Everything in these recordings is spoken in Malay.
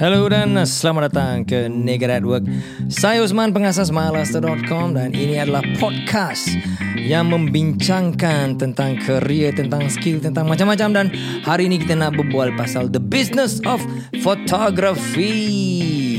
Hello dan selamat datang ke Naked at Work. Saya Usman, pengasas MyLaster.com dan ini adalah podcast yang membincangkan tentang kerja, tentang skill, tentang macam-macam dan hari ini kita nak berbual pasal the business of photography.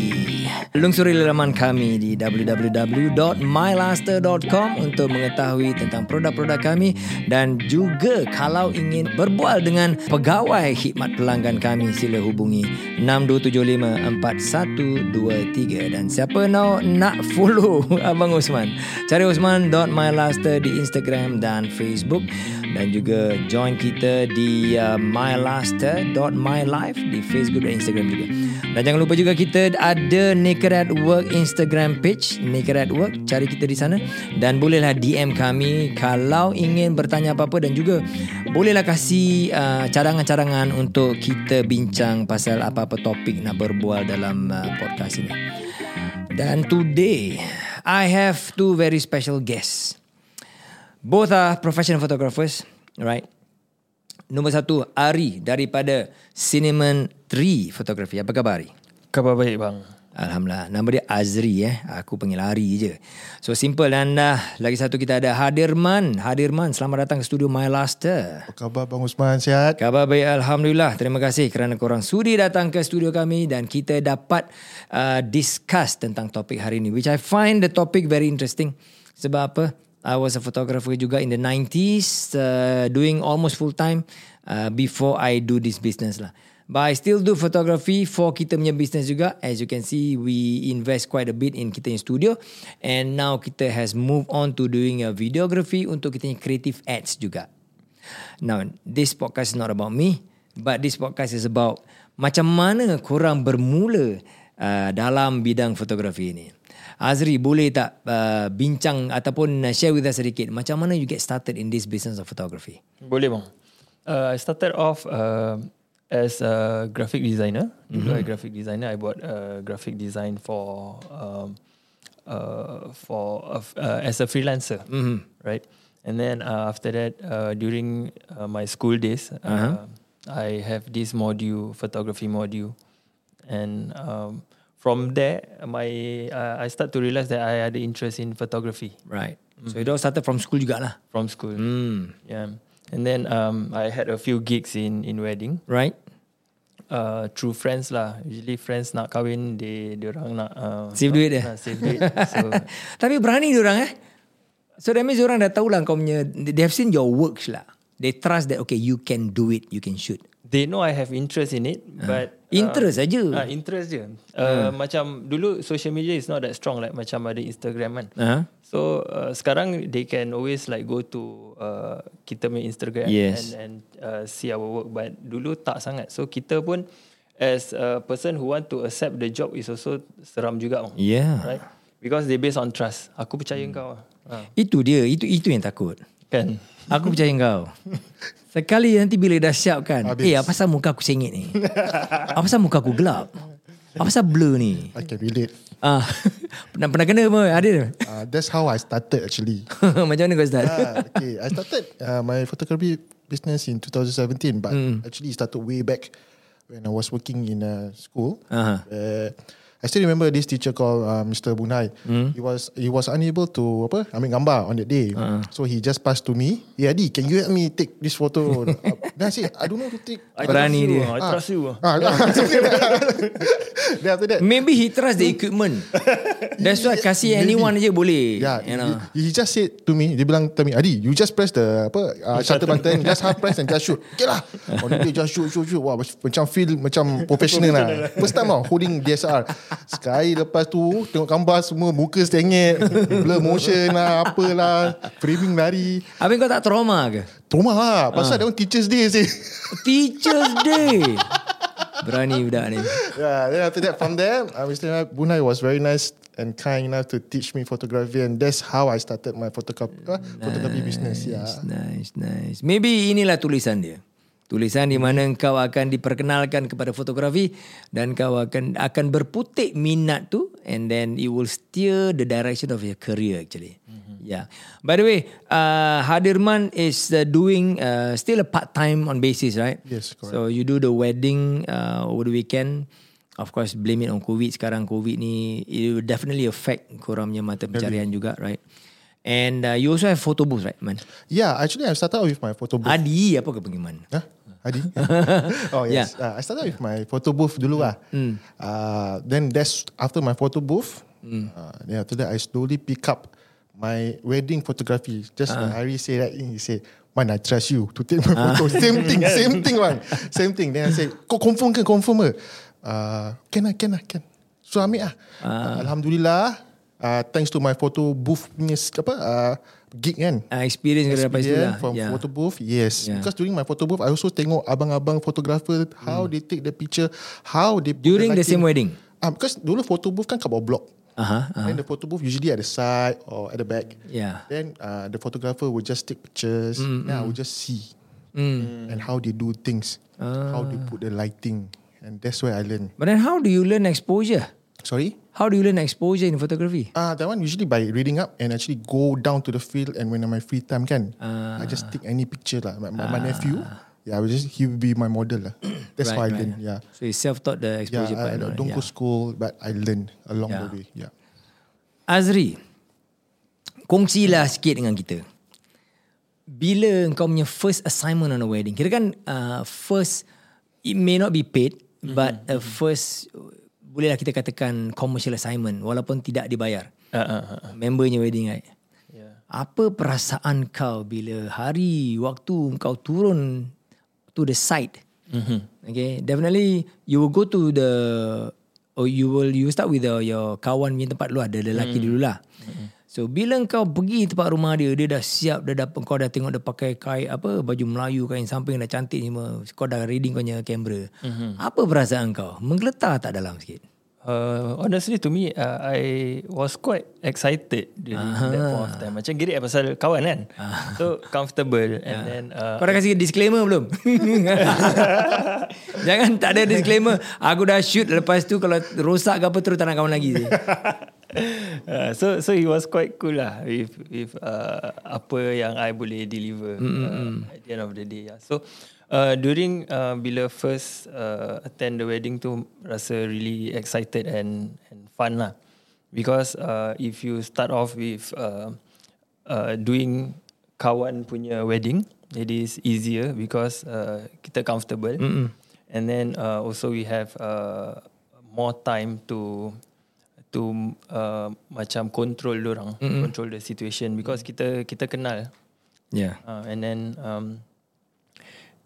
Lungsuri laman kami di www.mylaster.com untuk mengetahui tentang produk-produk kami dan juga kalau ingin berbual dengan pegawai khidmat pelanggan kami sila hubungi 62754123 dan siapa nak nak follow Abang Osman cari osman.mylaster di Instagram dan Facebook dan juga join kita di uh, mylaster.mylife di Facebook dan Instagram juga. Dan jangan lupa juga kita ada Naked at Work Instagram page Naked at Work cari kita di sana dan bolehlah DM kami kalau ingin bertanya apa-apa dan juga bolehlah kasih uh, cadangan-cadangan untuk kita bincang pasal apa-apa topik nak berbual dalam uh, podcast ini. Dan today I have two very special guests. Both are professional photographers, right? Nombor satu, Ari daripada Cinnamon 3 Photography. Apa khabar Ari? Khabar baik bang. Alhamdulillah. Nama dia Azri eh. Aku panggil Ari je. So simple dan uh, lagi satu kita ada Hadirman. Hadirman, selamat datang ke studio My Laster. Apa khabar Bang Usman? Sihat? Khabar baik Alhamdulillah. Terima kasih kerana korang sudi datang ke studio kami dan kita dapat uh, discuss tentang topik hari ini. Which I find the topic very interesting. Sebab apa? I was a photographer juga in the 90s, uh, doing almost full time uh, before I do this business lah. But I still do photography for kita punya business juga. As you can see, we invest quite a bit in kita punya studio. And now kita has moved on to doing a videography untuk kita punya creative ads juga. Now, this podcast is not about me, but this podcast is about macam mana korang bermula uh, dalam bidang fotografi ini. Azri, boleh tak uh, bincang ataupun uh, share with us sedikit macam mana you get started in this business of photography? Boleh bang. Uh, I started off uh, as a graphic designer. Dulu mm-hmm. I graphic designer. I bought a graphic design for um, uh, for uh, as a freelancer, Mhm. right? And then uh, after that, uh, during uh, my school days, uh, Uh-huh. I have this module, photography module, and um, from there, my uh, I start to realize that I had interest in photography Right. So it all started from school jugalah. from school. Hmm. Yeah. And then um, I had a few gigs in in wedding. Right? Uh, through friends lah. Usually friends nak kahwin, they dia orang nak uh, Save duit dia. Nak save duit. so Tapi berani orang eh. So that means orang dah tahu lah kau punya they have seen your works lah. They trust that okay you can do it, you can shoot. They know I have interest in it, but Interest saja. uh, interest je. Uh, Macam dulu social media is not that strong like macam ada Instagram kan. Uh-huh. So uh, sekarang they can always like go to uh, kita punya Instagram Yes. and and uh, see our work. But dulu tak sangat. So kita pun as a person who want to accept the job is also seram juga. Yeah. Right? Because they based on trust. Aku percaya kau. lah. Ha. Itu dia, itu itu yang takut. Kan? Aku percaya kau. Sekali nanti bila dah siap kan. Habis. Eh, apa pasal muka aku sengit ni? apa pasal muka aku gelap? Apa pasal blur ni? I can relate. Ah, pernah pernah kena apa? Ada. Uh, that's how I started actually. Macam mana kau start? Ah, okay, I started uh, my photography business in 2017, but actually it started way back when I was working in a school. Uh-huh. Uh, I still remember this teacher called uh, Mr. Bunai. He was he was unable to apa ambil gambar on that day. So he just passed to me. Yeah, Adi, can you help me take this photo? uh, then I said, I don't know to take. I Berani trust you, dia. ah. I trust you. ah. Ah, then after that, Maybe he trust the equipment. That's why kasih Maybe. anyone je boleh. Yeah, You know. he, he just said to me, dia bilang tell me, Adi, you just press the apa uh, shutter button, just half press and just shoot. Okay lah. On the day just shoot, shoot, shoot. Wah, macam feel macam professional lah. First time tau, holding DSLR. Sekali lepas tu, tengok gambar semua, muka setengit, blur motion lah, apalah, framing lari. Habis kau tak trauma ke? Trauma lah. Pasal that one teacher's day sih. Teacher's Day. Berani budak ni. yeah, then after that, from there, uh, Mr. Bunai was very nice and kind enough to teach me photography and that's how I started my photography, uh, photography business. Yeah. Nice, nice. Maybe inilah tulisan dia. Tulisan di mana kau akan diperkenalkan kepada fotografi dan kau akan akan berputik minat tu and then it will steer the direction of your career actually. Yeah. By the way, uh, Hadirman is uh, doing uh, still a part time on basis, right? Yes, correct. So you do the wedding uh, over the weekend of course blame it on COVID sekarang COVID ni it will definitely affect korang punya mata pencarian juga right and uh, you also have photo booth right man Yeah, actually I started out with my photo booth. Adi apa ke pengiman Huh? Adi? oh yes. Uh, I started with my photo booth dulu lah. Uh, then that's after my photo booth. Uh, then after that I slowly pick up my wedding photography. Just like Ari say that he say, Man, I trust you to take my photo. same thing, same thing, man. Same thing. Then I say, kau confirm ke, confirm ke? Uh, can lah, can lah, can. So ambil lah. Uh, Alhamdulillah. Uh, thanks to my photo booth punya apa uh, gig kan. uh, experience kau dapat situ Experience from yeah. photo booth, yes. Yeah. Because during my photo booth, I also tengok abang-abang photographer how they take the picture, how they during the lighting. same wedding Ah, because dulu photo booth kan kat bawah block. Aha, uh-huh, And the photo booth usually at the side or at the back. yeah Then uh, the photographer would just take pictures. Mm, Then I would just see and how they do things, how they put the lighting, and that's where I learn. but then how do you learn exposure Sorry. how do you learn exposure in photography Ah, that one usually by reading up and actually go down to the field and when on my free time kan, Ah. I just take any picture lah. My, my, my nephew, yeah, I will just he will be my model lah. That's Right, how I right. learn. Yeah, so you self-taught the yeah. exposure I, part I and all don't that, go yeah. school, but I learn along Yeah. the way. Yeah. Azri, kongsilah sikit dengan kita. Bila kau punya first assignment on a wedding, kira kan uh, first, it may not be paid, but a first, bolehlah kita katakan commercial assignment, walaupun tidak dibayar. Uh, uh, uh, Membernya wedding, right? yeah. Apa perasaan kau bila hari, waktu kau turun to the site? Mm-hmm. Okay, definitely you will go to the or you will you start with the, your kawan punya tempat dulu lah, the lelaki mm. dulu lah. Mm-hmm. So bila kau pergi tempat rumah dia, dia dah siap, dia dah kau dah tengok dia pakai kain apa baju Melayu kain samping dah cantik semua. Kau dah reading kau punya kamera. Mm-hmm. Apa perasaan kau? Menggeletar tak dalam sikit? Uh, honestly to me uh, I was quite excited during that point of time Macam girik pasal kawan kan So comfortable And then uh, Kau dah kasi disclaimer belum? Jangan tak ada disclaimer. Aku dah shoot lepas tu kalau rosak ke apa terus tak nak kawan lagi. uh, so so it was quite cool lah with with uh, apa yang I boleh deliver uh, at the end of the day. Yeah. So uh, during uh, bila first uh, attend the wedding tu rasa really excited and and fun lah because uh, if you start off with uh, uh, doing kawan punya wedding it is easier because uh, kita comfortable and then uh, also we have uh, more time to to uh, macam control orang mm-hmm. control the situation because kita kita kenal Yeah. uh, and then um,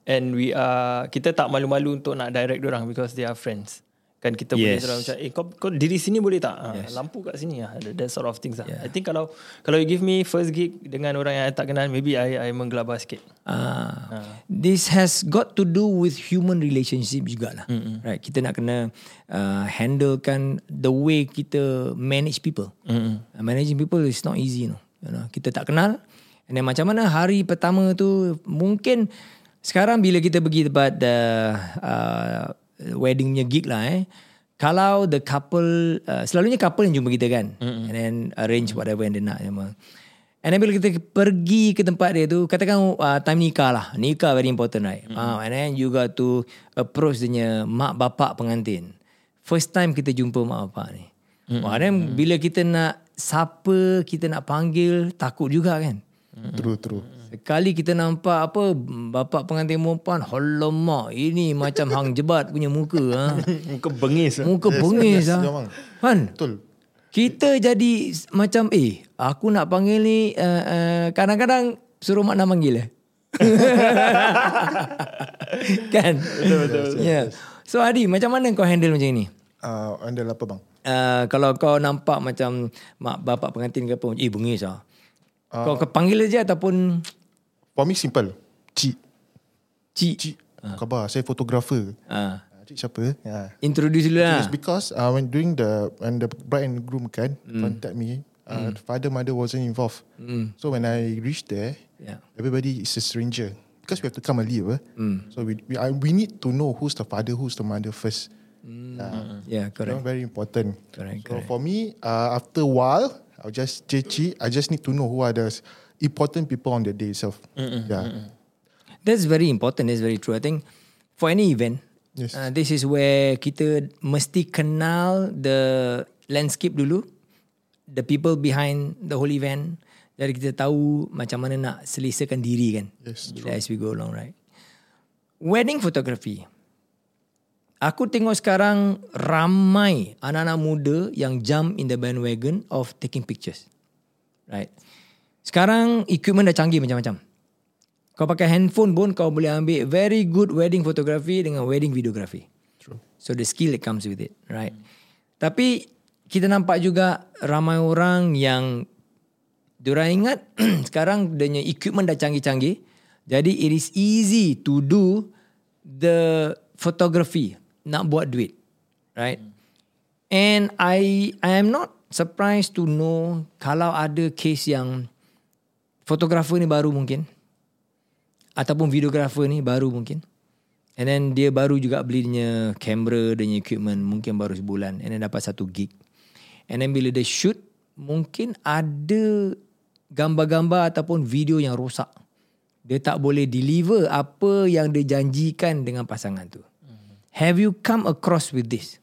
and we are kita tak malu-malu untuk nak direct orang because they are friends kan kita boleh Yes. terus macam eh kau, kau diri sini boleh tak yes. lampu kat sini ah that sort of things lah. I think kalau kalau you give me first gig dengan orang yang I tak kenal maybe I I menggelabah sikit Ah, This has got to do with human relationship jugalah. Mm-hmm. Right, kita nak kena uh, handlekan the way kita manage people. Mm-hmm. Uh, managing people is not easy, no. You know, kita tak kenal. And then macam mana hari pertama tu mungkin sekarang bila kita pergi tempat uh, uh, wedding punya gig lah eh. Kalau the couple uh, selalunya couple yang jumpa kita kan. Mm-hmm. And then arrange whatever yang dia nak memang. And then bila kita pergi ke tempat dia tu Katakan uh, time nikah lah Nikah very important right mm-hmm. uh, And then you got to Approach dia Mak bapak pengantin First time kita jumpa mak bapak ni mm-hmm. Wah, then bila kita nak Siapa kita nak panggil Takut juga kan True, true. Sekali kita nampak apa Bapak pengantin perempuan Alamak Ini macam hang jebat punya muka ha. muka bengis Muka bengis yes, ha. memang. Kan Betul. kita jadi macam eh aku nak panggil ni uh, uh, kadang-kadang suruh mak nak panggil eh. kan? Betul betul. Yeah. So Adi, macam mana kau handle macam ni? Uh, handle apa bang? Uh, kalau kau nampak macam mak bapak pengantin ke apa, eh bengis ah. Uh, kau, kau panggil aja ataupun For me simple. Cik. cik. Cik. Khabar, saya fotografer. Uh, Cik siapa? Ya. introduce dulu lah. Because uh, when during the when the bride and groom kan contact me, uh, father mother wasn't involved. So when I reached there, Yeah. everybody is a stranger because we have to come early, apa? So we we, I, we need to know who's the father, who's the mother first. Yeah. Yeah, That correct. one very important. Correct, So for me, uh, after a while, I'll just cik I just need to know who are the important people on the day itself. Yeah. That's very important. That's very true. I think for any event, Yes. Uh, this is where kita mesti kenal the landscape dulu, the people behind the whole event. Jadi kita tahu macam mana nak selisakan diri kan. Yes, Bila as we go along, right? Wedding photography. Aku tengok sekarang ramai anak-anak muda yang jump in the bandwagon of taking pictures. Right? Sekarang equipment dah canggih macam-macam. Kau pakai handphone pun kau boleh ambil very good wedding photography dengan wedding videography. True. So the skill that comes with it, right? Tapi kita nampak juga ramai orang yang diorang ingat sekarang dia equipment dah canggih-canggih. Jadi it is easy to do the photography, nak buat duit, right? And I I am not surprised to know kalau ada case yang fotografer ni baru mungkin ataupun videographer ni baru mungkin. And then dia baru juga beli dia kamera, punya equipment mungkin baru sebulan and then dapat satu gig. And then bila dia shoot mungkin ada gambar-gambar ataupun video yang rosak. Dia tak boleh deliver apa yang dia janjikan dengan pasangan tu. Have you come across with this?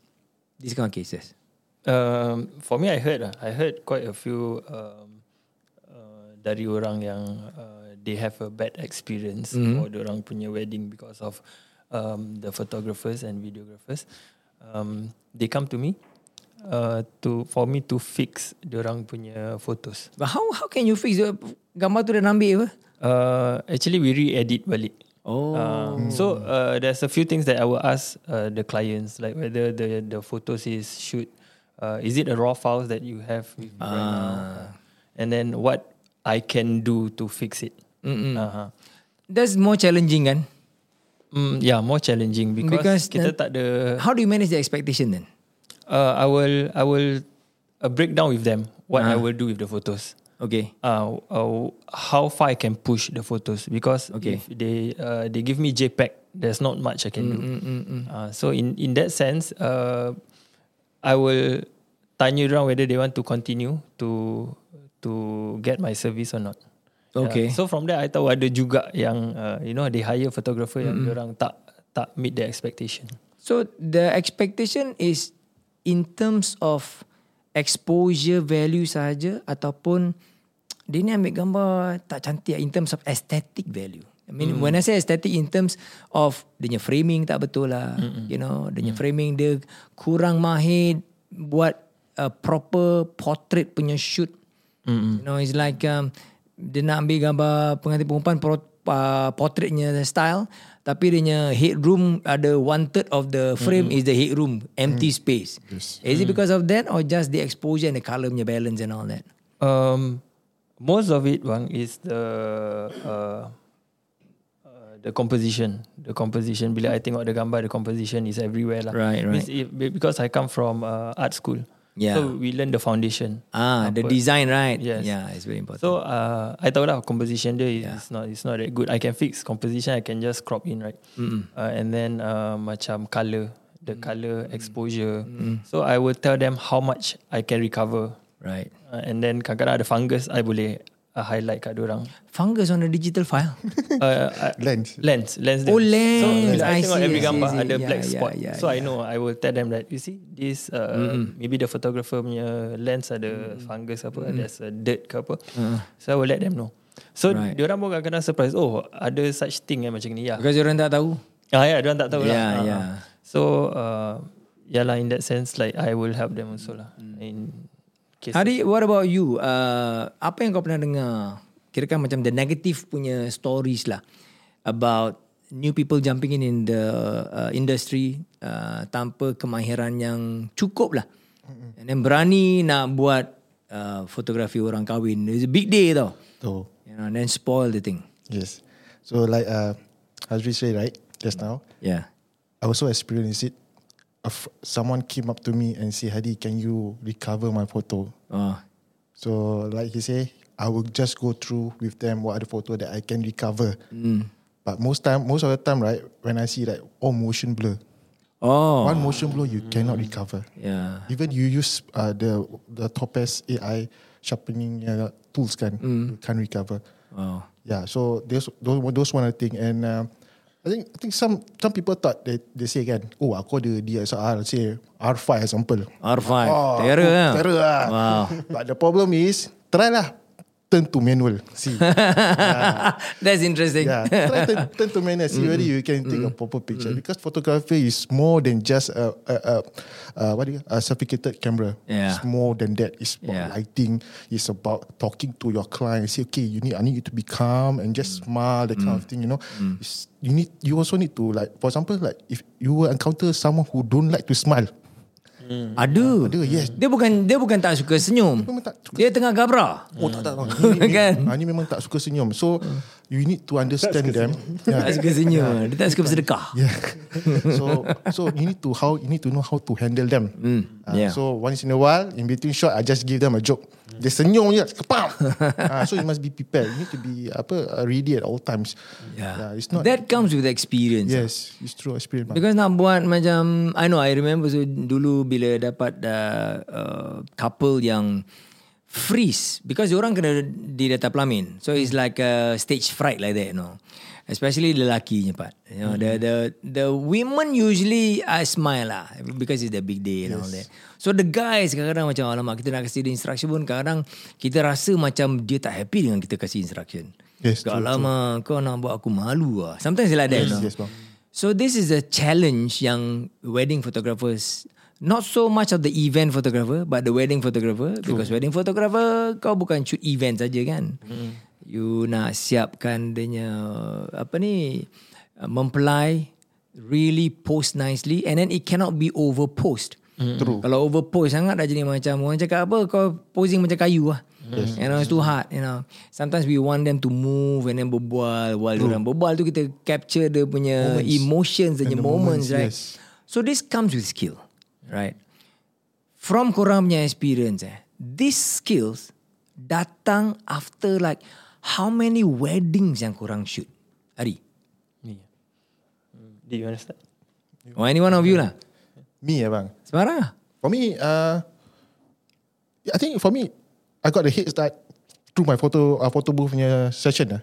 This kind of cases. Um, for me, I heard lah. I heard quite a few um, uh, dari orang yang uh, they have a bad experience mm-hmm. or orang punya wedding because of um, the photographers and videographers. Um, they come to me uh, to for me to fix orang punya photos. But how how can you fix the gambar tu dah ambil apa? Uh, actually, we re-edit balik. Oh. Uh, so uh, there's a few things that I will ask uh, the clients, like whether the the photos is shoot, uh, is it a raw files that you have right now, and then what I can do to fix it. Uh-huh. That's more challenging kan? Mm, yeah, more challenging because, Because kita the- tak ada. How do you manage the expectation then? Uh, I will I will break down with them what I will do with the photos. Okay. uh, uh, how far I can push the photos because Okay. if they uh, they give me JPEG, there's not much I can do. Uh, so in in that sense, uh, I will tanya orang whether they want to continue to to get my service or not. Okay. Yeah. So from there, I tahu ada juga yang uh, you know they hire photographer yang orang tak tak meet their expectation. So the expectation is in terms of exposure value saja ataupun dia ni ambil gambar tak cantik in terms of aesthetic value. I mean when I say aesthetic in terms of dia punya framing tak betul lah. You know, dia punya framing dia kurang mahir buat a proper portrait punya shoot. You know, it's like um, dia nak ambil gambar pengantin perempuan pro- uh, portraitnya style tapi dia punya headroom ada one third of the frame is the headroom empty space. Yes. Is it because of that or just the exposure and the color punya balance and all that? Um, most of it, bang, is the uh, uh, the composition. The composition. Bila I tengok the gambar, the composition is everywhere lah. Right, Means if, because I come from uh, art school, Yeah. so we learn the foundation. Ah, the Apa- design right? Yes. Yeah, it's very important. So uh, I tahu lah composition dia is Yeah. not it's not that good. I can fix composition. I can just crop in right, uh, and then uh, macam color, the color exposure. So I will tell them how much I can recover, right. uh, and then kadang-kadang ada fungus, I boleh uh, highlight kat orang. Fungus on a digital file. Uh, uh, Lens. lens, lens. Oh, lens. So bila I I tengok see, every I see, gambar I see. ada Yeah, black yeah, spot. yeah, so I yeah. know I will tell them that you see this uh, maybe the photographer punya lens ada fungus apa, there's a dirt ke apa. So I will let them know. So Right. dia orang pun kadang-kadang surprise, oh ada such thing eh macam ni ya. Because orang tak tahu. Ah ya, dia orang tak tahu lah. Yeah, Ah, yeah. ah. So uh, yeah lah in that sense like I will help them also lah. In case Hadi, what about you? Uh, apa yang kau pernah dengar? Kirakan macam the negative punya stories lah about new people jumping in in the uh, industry uh, tanpa kemahiran yang cukup lah. And then berani nak buat uh, fotografi orang kahwin. It's a big day tau. So You know, and then spoil the thing. yes. So like uh, Hazri say right just now, Yeah. I also experienced it. Someone came up to me and say, Hadi, can you recover my photo? Oh, So like he say, I will just go through with them what are the photo that I can recover. But most time, most of the time, right, when I see like oh motion blur, oh, one motion blur you cannot recover. yeah. Even you use uh, the the Topaz AI sharpening uh, tools kan, you can't recover. Oh, Yeah, so those those those one thing and uh, I think I think some some people thought they they say kan, oh aku ada DSLR, say R5 example. R5. Oh, Terror aku lah. Terror lah. Wow. But the problem is, try lah turn to manual. See. That's interesting. Yeah, try turn, turn to manual. See whether you can take a proper picture. Because photography is more than just a, a, a, a what do you, a sophisticated camera. Yeah. It's more than that. It's about Yeah. lighting. It's about talking to your client. Say, okay, you need, I need you to be calm and just smile, that kind of thing. You know, It's- you need, you also need to like, for example, like if you will encounter someone who don't like to smile. Ada. Ada, yes. Dia bukan dia bukan tak suka senyum. memang tak suka. Dia tengah gabra. Oh tak tak. Ini, ini, Kan? ah, ini memang tak suka senyum. So you need to understand them. Yeah. Tak suka senyum. Dia tak suka bersedekah. Yeah. so so you need to how you need to know how to handle them. Mm, Uh, yeah. So once in a while, in between shot, I just give them a joke. Dia senyum je, kepam. uh, so you must be prepared. You need to be apa uh, ready at all times. Yeah. it's not. That comes with experience. yes, it's true experience. Because nak buat macam I know I remember so dulu bila dapat uh, uh, couple yang freeze because orang kena di data pelamin. So it's like a stage fright like that, you know. Especially lelakinya part. You know, the the the women usually I smile lah because it's the big day and all that. So the guys kadang-kadang macam alamak kita nak kasih dia instruction pun kadang-kadang kita rasa macam dia tak happy dengan kita kasih instruction. Yes, Kau true, lama kau nak buat aku malu lah. Sometimes it's like that. Yes, you know. yes, bang. So this is a challenge yang wedding photographers not so much of the event photographer but the wedding photographer because wedding photographer kau bukan shoot event saja kan. You nak siapkan dia punya apa ni uh, mempelai really post nicely and then it cannot be over post. True. Kalau over post sangat dah jadi macam orang cakap apa kau posing macam kayu lah. Yes. You know it's too hard you know. Sometimes we want them to move and then berbual while orang berbual tu kita capture dia punya Moments. emotions dan And the moments, moments, right. yes. So this comes with skill, right? From korang punya experience eh, these skills datang after like how many weddings yang korang shoot? Ari? Yeah. Mm. Do you understand? Or any one of you lah. Me ya bang. Sebarang lah. For me, uh, I think for me, I got the head start through my photo uh, photo booth punya session. Uh.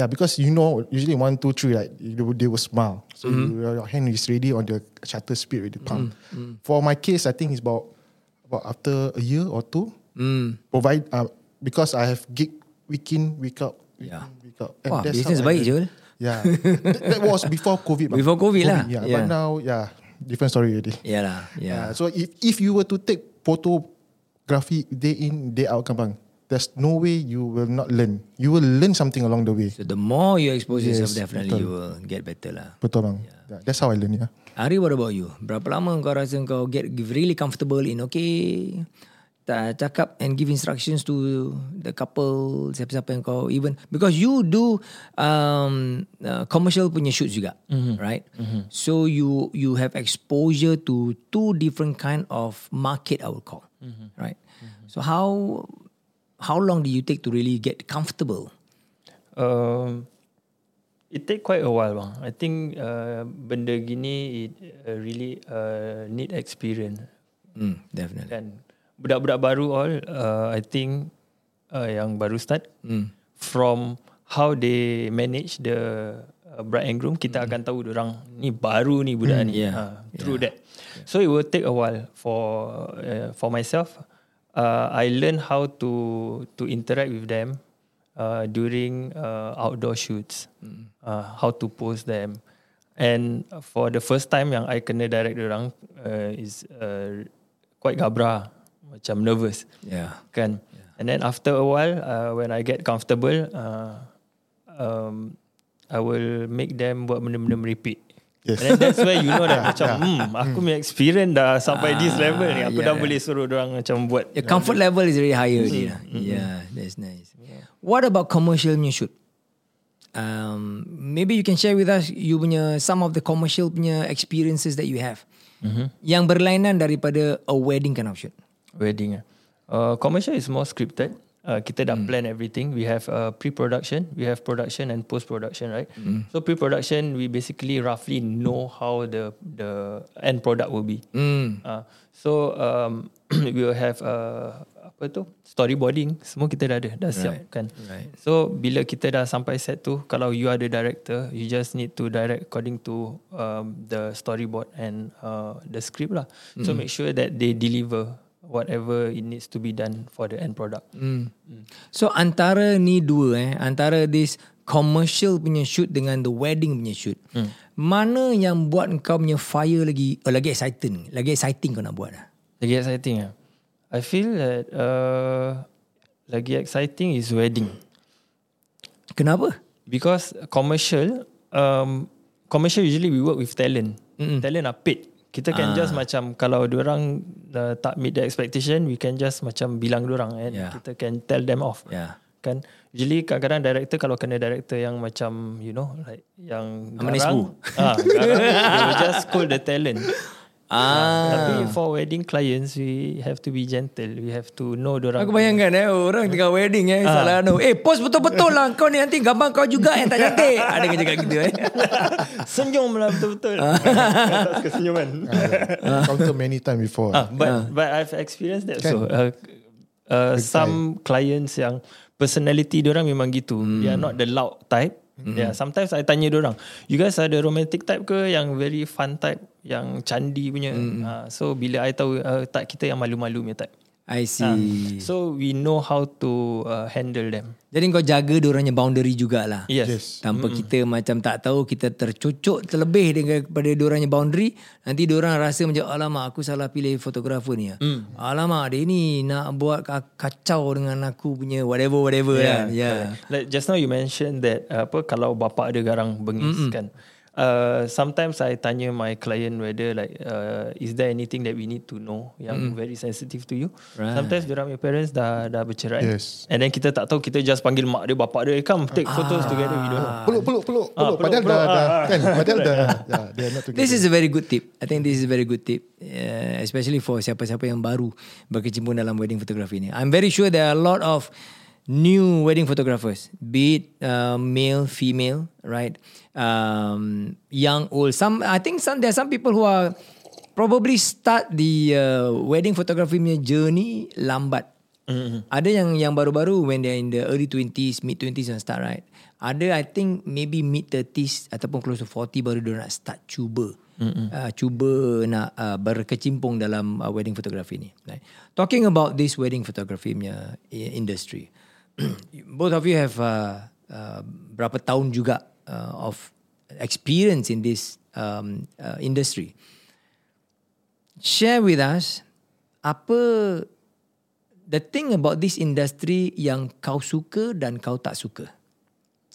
Yeah, because you know, usually one, two, three, like they, will- they will smile. So you, your hand is ready on the shutter speed with the palm. For my case, I think it's about about after a year or two. Hmm. Provide uh, because I have gig week in, week out, week Yeah. in, week out. Wah, that's business baik je. Yeah, that, that was before COVID. Before COVID lah. Yeah, Yeah. but now, yeah, different story already. Yeah. yeah. So if if you were to take photography day in day out, Kampang, there's no way you will not learn. You will learn something along the way. So the more you expose yourself, definitely betul. you will get better lah. Betul bang. Yeah. That's how I learn. Yeah. Ari, what about you? Berapa lama kau rasa kau get really comfortable in okay, tak cakap and give instructions to the couple, siapa-siapa yang kau even because you do um, uh, commercial punya shoots juga, right? So you you have exposure to two different kind of market I would call, right? So how how long do you take to really get comfortable? Um, it take quite a while bang. I think uh, benda gini it uh, really uh, need experience Mm, definitely. kan. Budak-budak baru all uh, I think uh, yang baru start Mm. from how they manage the uh, bride and groom kita akan tahu orang ni baru ni budak ni yeah. uh, through that. So it will take a while for uh, for myself. Uh, I learn how to to interact with them uh, during uh, outdoor shoots. Uh, how to pose them. And for the first time yang I kena direct orang uh, is uh, quite gabra, macam nervous Yeah. kan and then after a while uh, when I get comfortable uh, um, I will make them buat benda-benda merepek Yes. and then that's where you know that macam hmm, aku punya experience dah sampai this level ni aku yeah, dah yeah. boleh suruh orang macam buat Your comfort level is really higher already lah. Yeah, that's nice. What about commercial punya shoot? Um, maybe you can share with us you punya some of the commercial punya experiences that you have. Yang berlainan daripada a wedding kind of shoot. wedding ah. Uh, commercial is more scripted. Uh, kita dah plan everything. We have uh, pre-production, we have production and post-production, right? So pre-production, we basically roughly know how the the end product will be. Mm. Uh, so um, we will have uh, apa tu storyboarding semua kita dah ada dah siap Right. kan Right. so bila kita dah sampai set tu kalau you are the director you just need to direct according to um, the storyboard and uh, the script lah so make sure that they deliver whatever it needs to be done for the end product Hmm. So antara ni dua eh, antara this commercial punya shoot dengan the wedding punya shoot. Hmm. Mana yang buat kau punya fire lagi oh, lagi exciting, lagi exciting kau nak buat lah. lagi exciting ah I feel that uh, lagi exciting is wedding Kenapa? Because commercial, um, commercial usually we work with talent. Mm-mm. Talent are paid. Kita can just macam kalau orang uh, tak meet the expectation, we can just macam bilang orang and Yeah. kita can tell them off. Yeah. Kan usually kadang-kadang director kalau kena director yang macam you know like yang garang, ah, garang they will just scold the talent. Ah. Tapi for wedding clients we have to be gentle. We have to know orang. Aku bayangkan eh orang tengah wedding eh Ah. salah no. Eh post betul-betul lah kau ni nanti gambar kau juga yang tak cantik. Ada yang cakap gitu eh. senyum lah betul-betul. Atas kesenyuman. Uh, counter many time before. Ah, but but I've experienced that. So uh, uh, some clients yang personality orang memang gitu. They are not the loud type. Yeah, sometimes I tanya orang, you guys ada romantic type ke yang very fun type, yang candi punya. Ah, so bila I tahu uh, tak kita yang malu-malu punya type. I see. So we know how to uh, handle them. Jadi kau jaga diorangnya boundary jugalah. Yes. Yes. Tanpa kita macam tak tahu kita tercucuk terlebih daripada diorangnya boundary nanti diorang rasa macam alamak aku salah pilih fotografer ni mm. alamak dia ni nak buat ka- kacau dengan aku punya whatever whatever yeah, lah yeah. Like just now you mentioned that uh, apa kalau bapa ada garang bengis mm kan. Uh, sometimes I tanya my client whether like uh, is there anything that we need to know yang very sensitive to you. Right. Sometimes diorang punya parents dah dah bercerai. Yes. And then kita tak tahu kita just panggil mak dia bapa dia come take photos together we don't. Peluk, peluk, peluk, Ah, peluk. peluk, Padahal peluk. dah, dah, Ah, ah. kan? Padahal dah, yeah, they are not together. This is a very good tip. I think this is a very good tip, uh, especially for siapa-siapa yang baru berkecimpung dalam wedding photography ni. I'm very sure there are a lot of new wedding photographers, be it uh, male, female, right, um, young, old. Some, I think some there are some people who are probably start the uh, wedding photography punya journey lambat. Mm-hmm. Ada yang yang baru-baru when they're in the early 20s, mid 20s and start right. Ada I think maybe mid 30s ataupun close to 40 baru dia nak start cuba. Mm-hmm. Uh, cuba nak uh, berkecimpung dalam uh, wedding photography ni. Right. Talking about this wedding photography punya industry. Both of you have uh, uh, berapa tahun juga uh, of experience in this um, uh, industry. Share with us apa the thing about this industry yang kau suka dan kau tak suka.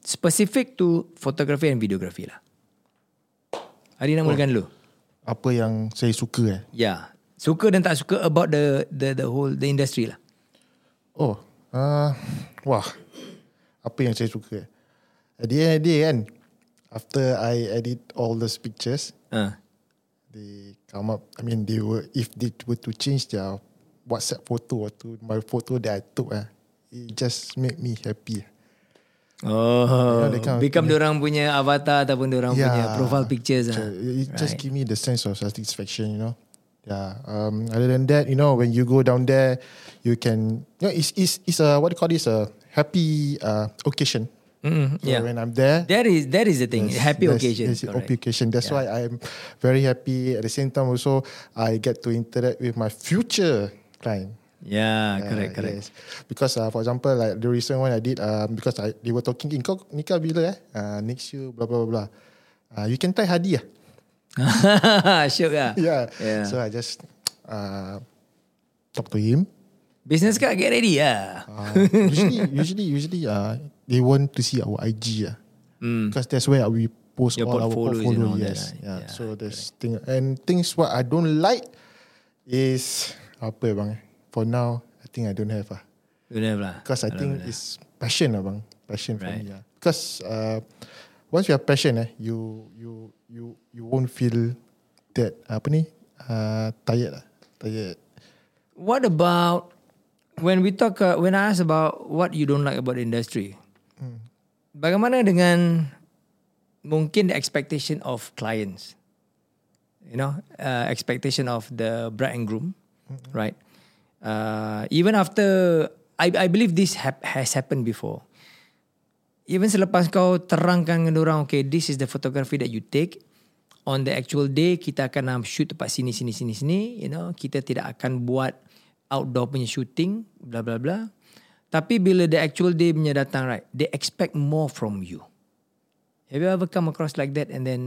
Specific to photography and videography lah. Hari nak mulakan dulu. Apa yang saya suka eh. Ya. Yeah. Suka dan tak suka about the the the whole the industry lah. Oh, uh, wah. Apa yang saya suka. At the end of the day kan, after I edit all those pictures, Uh. they come up, I mean, they were, if they were to change their WhatsApp photo or to my photo that I took, eh, it just make me happy. Oh, kind of become orang punya avatar ataupun orang Yeah. punya profile pictures ah. it just give me the sense of satisfaction, you know. Yeah. Um, other than that, you know, when you go down there, you can, you know, it's it's it's a what do you call this a happy uh, occasion. Mm, So yeah. when I'm there, That is that is the thing. Happy That's- occasion. that's correct. happy occasion. That's why I'm very happy. At the same time, also I get to interact with my future client. Yeah, Uh, correct, correct. Yes. Because uh, for example, like the recent one I did, um, because I, they were talking, in kau nikah bila eh? Uh, next year, blah blah blah blah. Uh, you can tie hadiah. Syuk lah. yeah. Yeah. So I just uh, talk to him. Business card get ready lah. Uh, usually, usually, usually, uh, they want to see our IG ah, because that's where we post Your all our portfolio. all that, Yes, right? yeah. Yeah, So there's thing and things what I don't like is apa bang? For now, I think I don't have ah. Don't have lah. Because I think it's passion lah bang. Passion for Right. me. Yeah. Because uh, once you have passion, eh, you you you you won't feel that apa ni uh, tired lah. Tired. What about when we talk uh, when I ask about what you don't like about the industry? Bagaimana dengan mungkin the expectation of clients? You know, uh, expectation of the bride and groom, right? uh, even after I I believe this hap, has happened before. Even selepas kau terangkan dengan orang, okay, this is the photography that you take. On the actual day, kita akan um, shoot tempat sini, sini, sini, sini. You know, kita tidak akan buat outdoor punya shooting, bla bla bla. Tapi bila the actual day punya datang, right, they expect more from you. Have you ever come across like that and then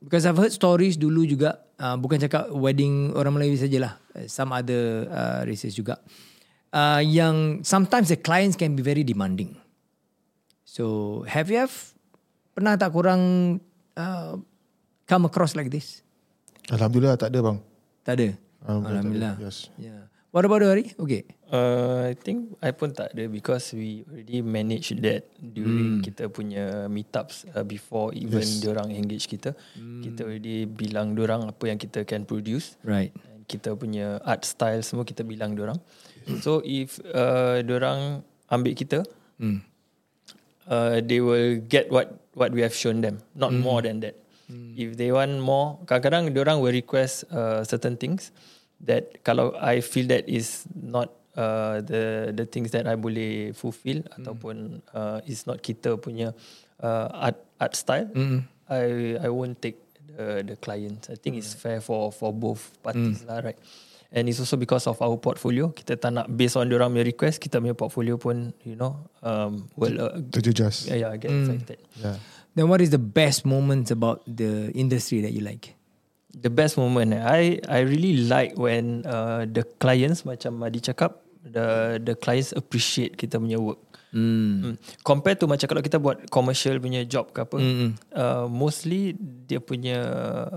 Because I've heard stories dulu juga uh, Bukan cakap wedding orang Melayu sajalah uh, Some other uh, races juga uh, Yang sometimes the clients can be very demanding So have you have Pernah tak korang uh, Come across like this? Alhamdulillah tak ada bang. Tak ada? Alhamdulillah. Alhamdulillah tak ada. Yes. yeah. What about you Hari? Okay Uh, I think I pun tak ada because we already manage that during Hmm. kita punya meetups uh, before even Yes. diorang engage kita. Hmm. Kita already bilang diorang apa yang kita can produce. Right And kita punya art style semua kita bilang diorang. So if uh, diorang ambil kita, hmm. uh, they will get what what we have shown them, not more than that. If they want more, kadang-kadang diorang will request uh, certain things that kalau I feel that is not uh, the the things that I boleh fulfill ataupun uh, is not kita punya uh, art art style, I I won't take the the clients. I think it's fair for for both parties lah, right? And it's also because of our portfolio. Kita tak nak based on diorang punya request, kita punya portfolio pun, you know, um, will uh, Terjejas. yeah, yeah, get affected. Yeah. Then what is the best moments about the industry that you like? The best moment, eh, I I really like when uh, the clients macam Madi cakap, the the clients appreciate kita punya work. Hmm. Mm. Compare to macam kalau kita buat commercial punya job ke apa, Mm-mm. uh, mostly dia punya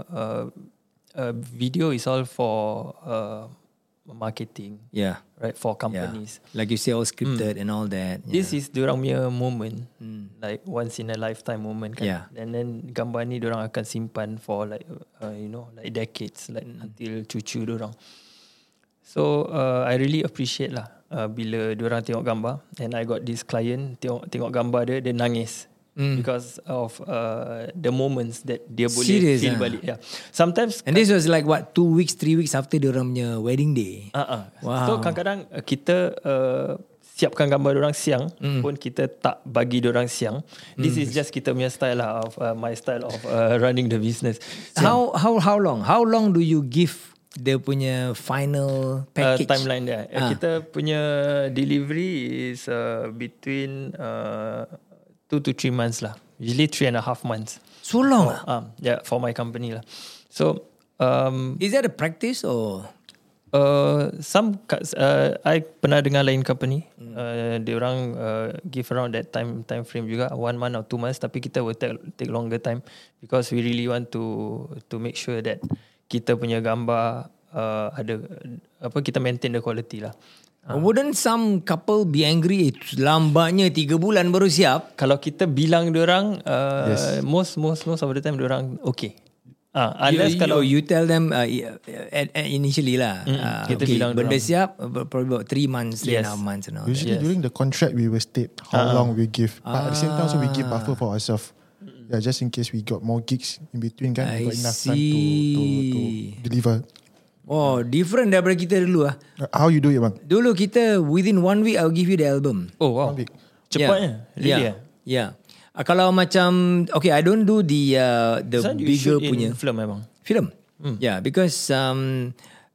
uh, uh, video is all for uh, marketing, Yeah right? For Yeah. companies. Like you say all scripted and all that yeah. This is diorang punya moment Like once in a lifetime moment kan Yeah. And then gambar ni diorang akan simpan For like uh, You know Like decades Like Mm. until cucu diorang So uh, I really appreciate lah uh, Bila diorang tengok gambar And I got this client Tengok tengok gambar dia Dia nangis Mm. Because of uh, The moments That dia boleh Feel ah? balik yeah. Sometimes And this was like what Two weeks Three weeks after Diorang punya wedding day Uh-uh. Wow. So kadang-kadang uh, kita uh, siapkan gambar orang siang mm. pun kita tak bagi orang siang. This is just kita punya style lah of uh, my style of uh, running the business. How how how long? How long do you give dia punya final Uh, package? timeline dia. Uh. Ah. Kita punya delivery is uh, between uh, two to three months lah. Usually three and a half months. So long ah? Um, yeah, for my company lah. So um, Is that a practice or? Uh, some uh, I pernah dengar lain company hmm. uh, dia orang uh, give around that time time frame juga one month or two months tapi kita will take take longer time because we really want to to make sure that kita punya gambar uh, ada apa kita maintain the quality lah. Wouldn't some couple be angry? Eh, lambatnya tiga bulan baru siap. Kalau kita bilang dia orang uh, Yes. most most most of the time dia orang okay. Ah, You, unless you, kalau you tell them uh, at, at initially lah. Mm, uh, kita okay, bilang benda dorang. siap uh, probably about three months, three and a Yes. half months and all that. Usually Yes. during the contract we will state how long we give, but at the same time also we give buffer for ourselves. Yeah, just in case we got more gigs in between, kan? I we got enough time to, to to see. deliver. Oh, different daripada kita dulu ah. How you do it, bang? Dulu kita within one week I'll give you the album. oh wow. One week. Cepatnya. Yeah. Really yeah. eh? yeah. Uh, kalau macam okay, I don't do the uh, the you bigger shoot punya in film memang. film. Yeah, because um,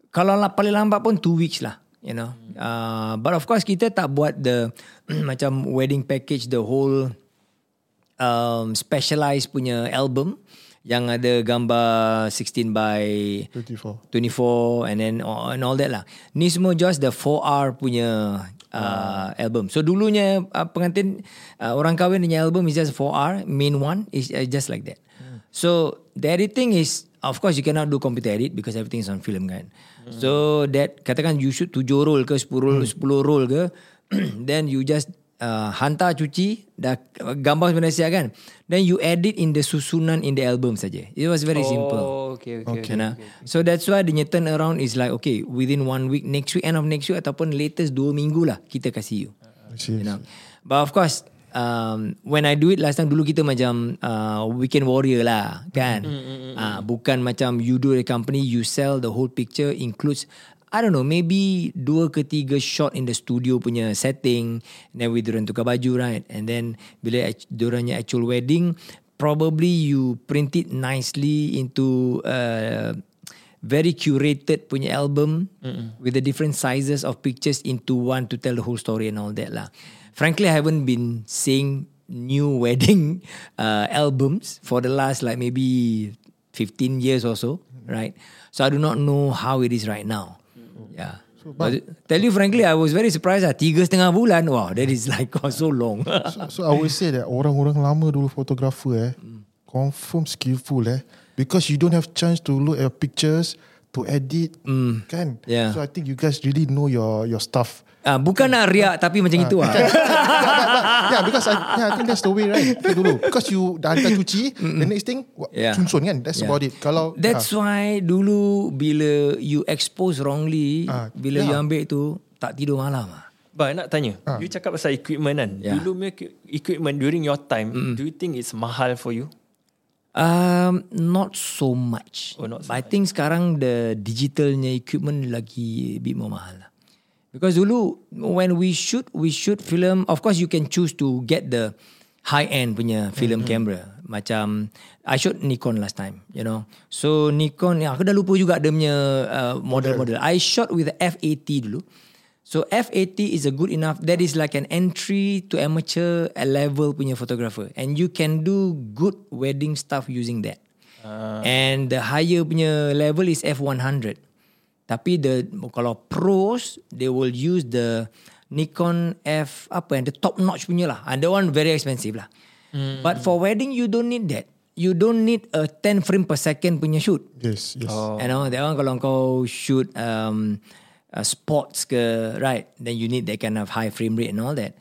kalau la- paling lambat pun two weeks lah, you know. Uh, but of course kita tak buat the macam wedding package the whole um, specialized punya album yang ada gambar 16 by 24. 24 and then uh, and all that lah. Ni semua just the 4R punya uh, album. So dulunya uh, pengantin uh, orang kahwin punya album is just 4R, main one is uh, just like that. So the editing is of course you cannot do computer edit because everything is on film kan. So that katakan you shoot 7 roll ke 10 roll, 10 roll ke then you just uh, hantar cuci dah gambar sebenarnya siap kan. Then you edit in the susunan in the album saja. It was very simple. Oh, okay, okay. Okay. Nah. So that's why the turn around is like okay within one week next week end of next week ataupun latest dua minggu lah kita kasih you. You know. But of course um, when I do it last time dulu kita macam uh, weekend warrior lah kan. Mm, Ah uh, bukan macam you do the company you sell the whole picture includes I don't know, maybe dua ke tiga shot in the studio punya setting. And then we diorang tukar baju, right? And then bila diorangnya actual wedding, probably you print it nicely into uh, very curated punya album Mm-mm. with the different sizes of pictures into one to tell the whole story and all that lah. Frankly, I haven't been seeing new wedding uh, albums for the last like maybe 15 years or so, right? So I do not know how it is right now. Yeah. So, but, tell you frankly, I was very surprised. Ah, tiga setengah bulan. Wow, that is like oh, so long. so, so I would say that orang-orang lama dulu fotografer eh, confirm skillful eh, because you don't have chance to look at pictures to edit, kan? Yeah. So I think you guys really know your your stuff. Ah, bukan nak riak tapi macam itu ah. yeah, because I, yeah, I think that's the way, right? Itu dulu. Because you dah hantar cuci, the next thing, Yeah. cunsun kan? That's Yeah. about it. Kalau That's ah, why dulu bila you expose wrongly, Ah, bila yeah. you ambil tu tak tidur malam ah. But nak tanya, Ah. you cakap pasal equipment kan? Yeah. Dulu punya equi- equipment during your time, do you think it's mahal for you? Um, not so much. Oh, not so I think sekarang the digitalnya equipment lagi a bit more mahal. Because dulu when we shoot, we shoot film. Of course, you can choose to get the high end punya film camera. Macam I shot Nikon last time, you know. So Nikon, ya, aku dah lupa juga dia punya uh, model-model. I shot with the F80 dulu. So F80 is a good enough. That is like an entry to amateur level punya photographer, and you can do good wedding stuff using that. And the higher punya level is F100. Tapi the kalau pros they will use the Nikon F apa yang the top notch punya lah. And that one very expensive lah. But for wedding you don't need that. You don't need a 10 frame per second punya shoot. yes, yes. You know, that one kalau kau shoot um, uh, sports ke, right? Then you need that kind of high frame rate and all that.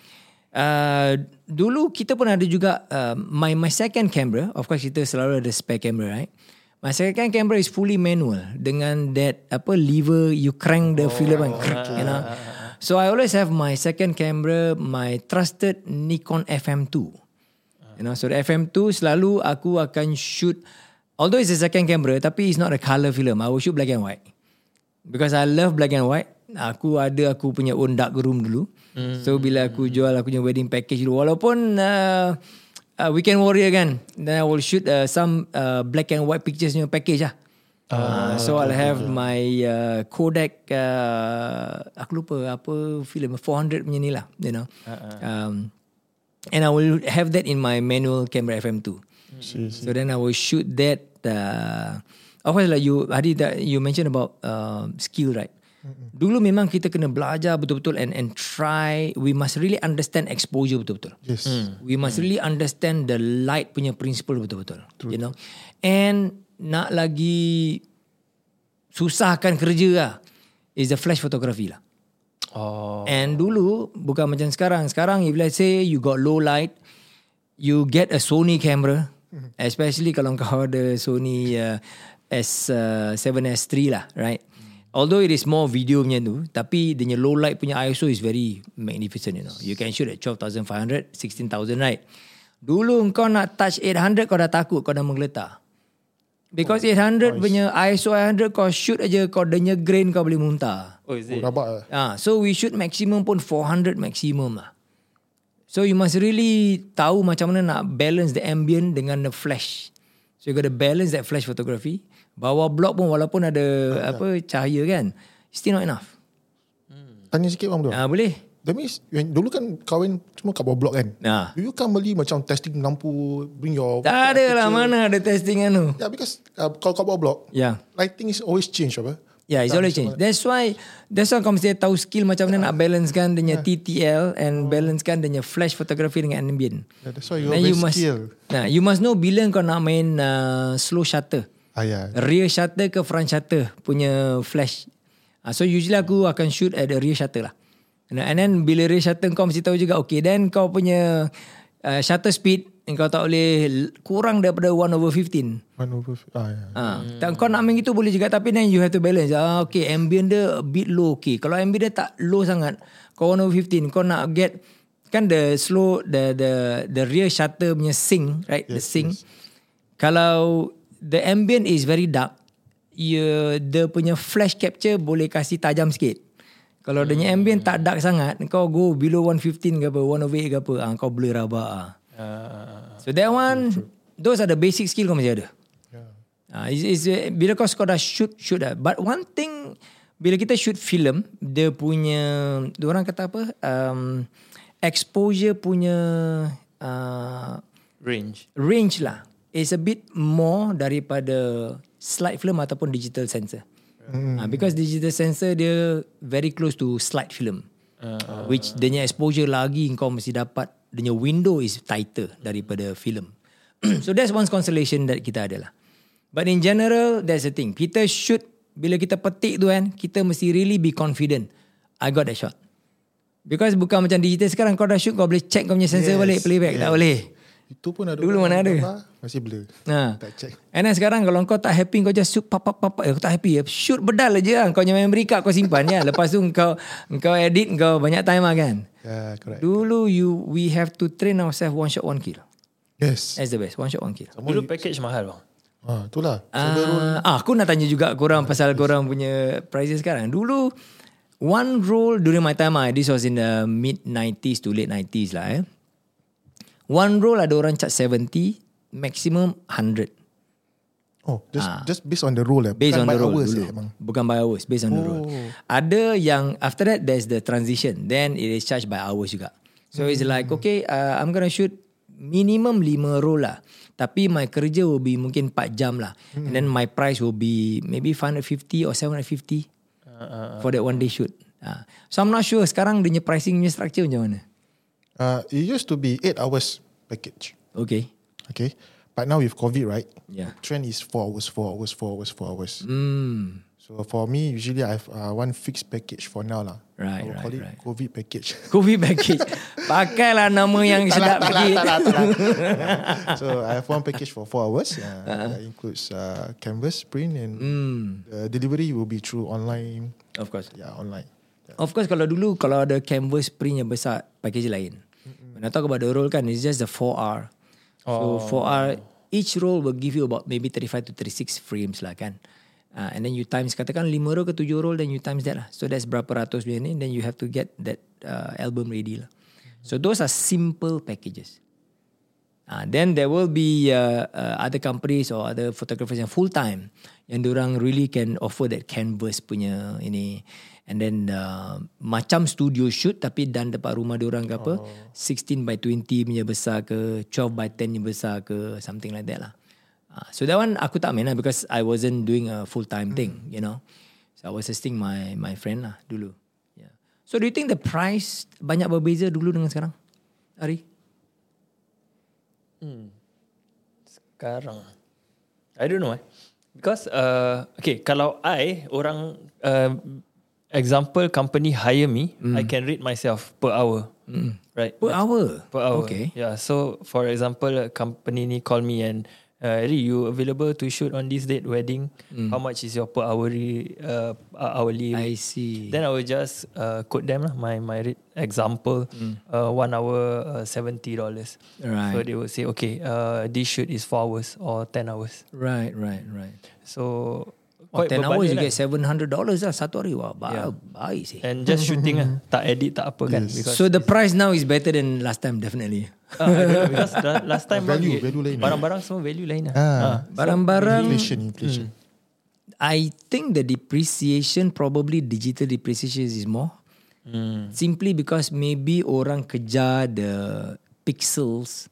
Uh, dulu kita pun ada juga uh, my my second camera. Of course kita selalu ada spare camera, right? My second camera is fully manual dengan that apa lever you crank the film and crack, you know. So I always have my second camera, my trusted Nikon FM2. You know, so the FM2 selalu aku akan shoot although it's a second camera tapi it's not a color film. I will shoot black and white. Because I love black and white. Aku ada aku punya own dark room dulu. Mm. So bila aku jual aku punya wedding package dulu walaupun uh, uh, weekend warrior kan, then I will shoot uh, some uh, black and white pictures punya package lah. Uh, so I'll have my uh, Kodak uh, aku lupa apa film 400 punya ni lah, you know. Um, and I will have that in my manual camera FM2. See, see. So then I will shoot that. Uh, of course, like you, Hadi, that you mentioned about uh, skill, right? Dulu memang kita kena belajar betul-betul and and try. We must really understand exposure betul-betul. Yes. We must really understand the light punya principle betul-betul. You know, and nak lagi susahkan kerja lah is the flash photography lah. Oh. And dulu bukan macam sekarang. Sekarang if let's say you got low light, you get a Sony camera, especially kalau kau ada Sony uh, S uh, 7S3 lah, right? Although it is more video punya tu, tapi dia punya low light punya ISO is very magnificent, you know. You can shoot at 12,500, 16,000, right? Dulu kau nak touch 800 kau dah takut, kau dah menggeletar. Because 800 punya ISO 800 kau shoot aja kau denya grain kau boleh muntah. Oh, is Oh, it? rabak lah. Ah, so we shoot maximum pun 400 maximum lah. So you must really tahu macam mana nak balance the ambient dengan the flash. So you got to balance that flash photography. Bawah blok pun walaupun ada apa cahaya kan, still not enough. Tanya sikit bang tu. Ah boleh. That means yang dulu kan kahwin semua kat bawah blok kan. Nah. Do you come beli macam testing lampu, bring your Tak ada lah mana ada testing anu. Yeah, because uh, kalau kat bawah blok, Yeah. lighting is always change apa. Yeah, it's always change. That's why that's why kau mesti tahu skill macam mana nak balance kan dia punya TTL and balance kan dia punya flash photography dengan ambient. Yeah, that's why you must skill. Nah, you must know bila kau nak main uh, slow shutter. Ah, yeah. rear shutter ke front shutter punya flash. Uh, so usually aku akan shoot at the rear shutter lah. And then bila rear shutter kau mesti tahu juga okay then kau punya uh, shutter speed kau tak boleh kurang daripada 1 over 15. One over, ah, yeah. Ha, hmm. kau nak main gitu boleh juga tapi then you have to balance. Ah, okay, ambient dia a bit low. Okay, kalau ambient dia tak low sangat, kau 1 over 15, kau nak get kan the slow the the the rear shutter punya sync, right? the sync. Kalau the ambient is very dark, ya, dia punya flash capture boleh kasih tajam sikit. Kalau dia punya ambient tak dark sangat, kau go below 115 ke apa, 108 ke apa, ah, kau blur rabak ah. Uh, So that one, those are the basic skill kau masih ada. Yeah. Ah, is, is, bila kau kau dah shoot, shoot dah. But one thing, bila kita shoot film, dia punya, orang kata apa, um, exposure punya uh, range. range lah is a bit more daripada slide film ataupun digital sensor. Mm. Uh, because digital sensor dia very close to slide film. Uh, which dia punya exposure lagi kau mesti dapat dia punya window is tighter daripada film. so that's one consolation that kita ada lah. But in general that's the thing. Kita shoot bila kita petik tu kan kita mesti really be confident. I got that shot. Because bukan macam digital sekarang kau dah shoot kau boleh check kau punya sensor Yes, balik playback tak boleh. Itu pun ada Dulu mana ada? gambar, Masih blur Ha. Tak check And then sekarang kalau kau tak happy kau just shoot pap pap pap, pap. Eh, kau tak happy ya. Shoot bedal aja lah. Kau punya memory card kau simpan ya. Lepas tu kau kau edit kau banyak time lah kan. Yeah correct Dulu you we have to train ourselves one shot one kill. Yes That's the best. One shot one kill. Dulu package mahal bang. Ah, itulah Ah, ah, aku nak tanya juga korang pasal korang punya prices sekarang. Dulu one roll during my time ah, this was in the mid 90s to late 90s lah eh. One roll ada orang charge 70, maximum 100. Oh just just based on the rule eh. Based Bukan on the role hours dulu. eh. Bukan by hours, based on the role. Ada yang after that there's the transition. Then it is charged by hours juga. So it's like okay, uh, I'm gonna shoot minimum 5 roll lah. Tapi my kerja will be mungkin 4 jam lah. And then my price will be maybe 550 or 750 for that one day shoot. Uh, so I'm not sure sekarang dia punya pricing punya structure macam mana. Uh, it used to be 8 hours package Okay. Okay But now with COVID right Yeah. Trend is 4 hours 4 hours 4 hours 4 hours Hmm. So for me usually I have uh, one fixed package for now lah Right, I will right, call it right. COVID package COVID package. Pakailah nama yang sedap tak lah, sikit. tak lah, tak lah. so I have one package for 4 hours uh, Uh-huh. That includes uh, canvas print and Hmm. the delivery will be through online Of course. Yeah online Of course kalau dulu kalau ada canvas print yang besar package lain. When I talk about the roll kan it's just the 4R. So 4R each roll will give you about maybe 35 to 36 frames lah kan. Uh, and then you times katakan 5 roll ke 7 roll then you times that lah. So that's berapa ratus punya ni then you have to get that uh, album ready lah. So those are simple packages. Uh, then there will be uh, uh, other companies or other photographers yang full time yang orang really can offer that canvas punya ini and then uh, macam studio shoot tapi dan depan rumah orang ke apa oh. 16 by 20 punya besar ke 12 by 10 punya besar ke something like that lah. Uh, so that one aku tak main lah because I wasn't doing a full time thing, you know. So I was assisting my my friend lah dulu. Yeah. So do you think the price banyak berbeza dulu dengan sekarang? Ari? Sekarang I don't know eh Because uh, Okay Kalau I Orang uh, Example company hire me I can rate myself Per hour Right Per hour? Per hour Okay. Yeah so For example a Company ni call me and uh, Eri you available to shoot on this date wedding How much is your per hourly uh, Hourly I see. Then I will just uh, quote them lah my my rate. example uh, one hour uh, seventy dollars. Right. So they will say okay uh, this shoot is four hours or ten hours. Right, right, right. So Oh, quite 10 hours you get 700 dollars lah satu hari. Wah, ba- Yeah. baik sih. lah. and just shooting lah tak edit tak apa kan because So the price now is better than last time definitely. uh, because last time Value, bagi- value lain. barang-barang semua value lain lah. Ah. Barang-barang Inflation Inflation I think the depreciation probably digital depreciation is more. Hmm. Simply because maybe orang kejar the pixels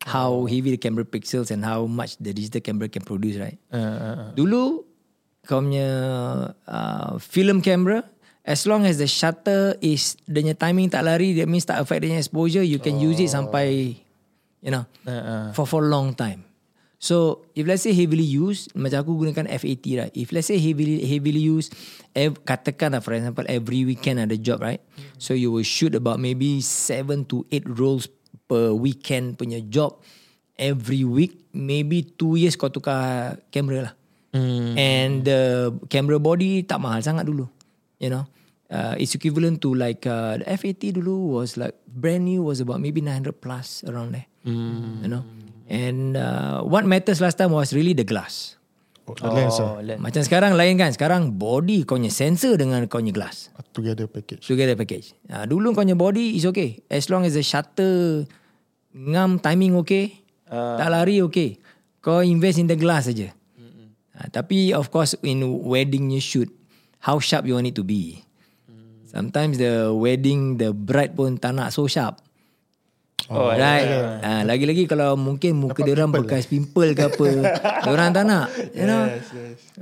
how heavy the camera pixels and how much the digital camera can produce right. Uh, uh, uh. Dulu kau punya uh, film camera as long as the shutter is dia punya timing tak lari that means tak affect dia punya exposure you can use it sampai you know Uh, uh. for for long time. So if let's say heavily used macam aku gunakan F80 right. If let's say heavily heavily used ev- katakan lah for example every weekend ada job right. So you will shoot about maybe 7 to 8 rolls per weekend punya job every week maybe 2 years kau tukar kamera lah. Hmm. And the camera body tak mahal sangat dulu. You know. Uh, it's equivalent to like uh, the F80 dulu was like brand new was about maybe 900 plus around there. Hmm. You know. And uh, what matters last time was really the glass. Oh, the lens Oh, ah. lens. Macam sekarang lain kan. Sekarang body kau punya sensor dengan kau punya glass. Together package. Together package. Ha, dulu kau punya body is okay. As long as the shutter ngam timing okay. Uh. Tak lari okay. Kau invest in the glass saja. Ha, tapi of course in wedding you shoot, how sharp you want it to be. Sometimes the wedding the bride pun tak nak so sharp. Oh, right. Ha, lagi-lagi kalau mungkin muka dia orang bekas pimple ke apa, dia orang tak nak, you know.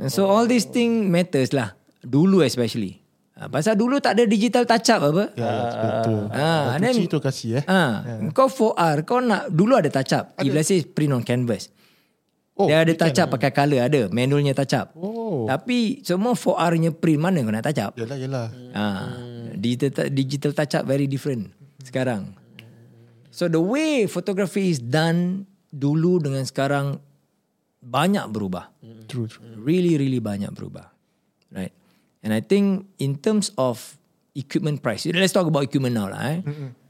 So all these thing matters lah. Dulu especially. Ha, pasal dulu tak ada digital touch up apa. Ya, ya, betul. Ah, Ah, then- Kunci tu kasih eh. Ha, kau 4R, kau nak dulu ada touch up. If let's say print on canvas. Oh, dia ada touch up pakai color ada, manualnya touch up. Oh. Tapi semua 4R-nya print mana kau nak touch up? Yalah, yalah. Ha, digital digital touch up very different sekarang. So the way photography is done dulu dengan sekarang banyak berubah. True, true. Really really banyak berubah. Right. And I think in terms of equipment price, let's talk about equipment now lah eh.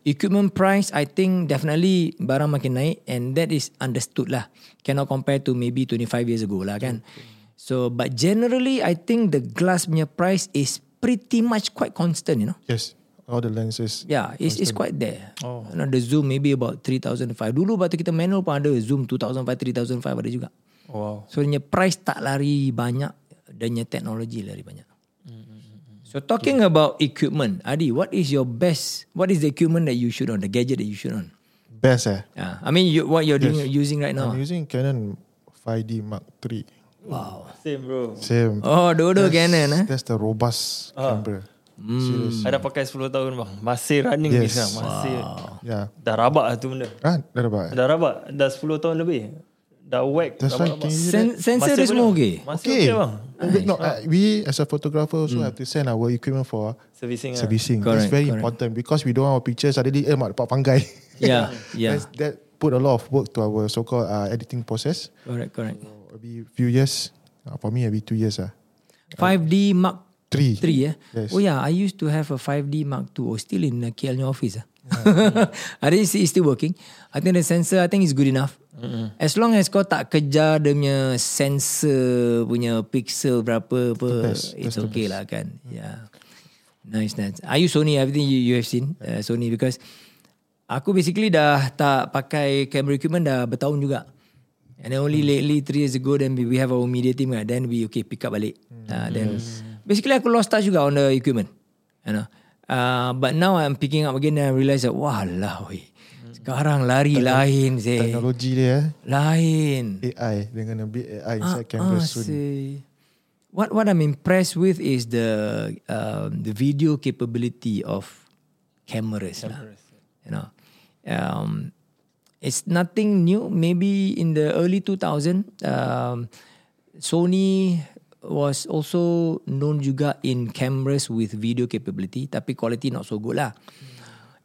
Equipment price I think definitely barang makin naik and that is understood lah. Cannot compare to maybe 25 years ago lah kan. So but generally I think the glass punya price is pretty much quite constant, you know. Yes. All the lenses. Yeah, it's, it's quite there. Oh. You know, the zoom maybe about 3005. Dulu waktu kita manual pun ada zoom 2005, 3005 ada juga. Wow. So dia price tak lari banyak dan teknologi lari banyak. So talking about equipment, Adi, what is your best? What is the equipment that you shoot on? The gadget that you shoot on? Best eh. Yeah, I mean, you, what you're doing, using right now? I'm using Canon 5D Mark III. Wow. Same bro. Same. Oh, dua-dua Canon eh? That's the robust camera. Serious. I dah pakai 10 tahun bang. Masih running Yes. ni sekarang. Masih. Yeah. Dah rabak lah tu benda. Ah, dah dapat. Dah rabak. Dah 10 tahun lebih. Dah whack. That's can you Sen- sensor dia semua okay? Masih Okay. okay bang. No, uh, we as a photographer also have to send our equipment for Servicing lah. servicing. Correct, That's very correct. important because we don't want our pictures suddenly eh mak dapat panggai. Yeah, yeah. That's, that put a lot of work to our so-called uh, editing process. Correct, correct. Maybe few years. Uh, for me, maybe two years. Uh. 5D Mark Three. 3 eh? Yes. Oh yeah, I used to have a 5D Mark II. Oh, still in uh, KL nya office. Ah. I think it's still working. I think the sensor I think is good enough. Mm-hmm. As long as kau tak kejar dia punya sensor punya pixel berapa apa, best. it's okay lah kan. Yeah. Nice, nice. I use Sony. Everything you, you have seen uh, Sony because aku basically dah tak pakai camera equipment dah bertahun juga. And then only lately three years ago then we we have our media team kan. Then we okay pick up balik. Uh, then basically aku lost touch juga on the equipment. You know. Uh, but now I'm picking up again and I realize that wah lah weh. Sekarang lari lain seh. Teknologi dia eh. Lain. AI dengan a bit AI inside Ah, camera ah, soon. say. What what I'm impressed with is the um, the video capability of cameras, lah. You know, um, it's nothing new. Maybe in the early 2000, um, Sony was also known juga in cameras with video capability, tapi quality not so good lah.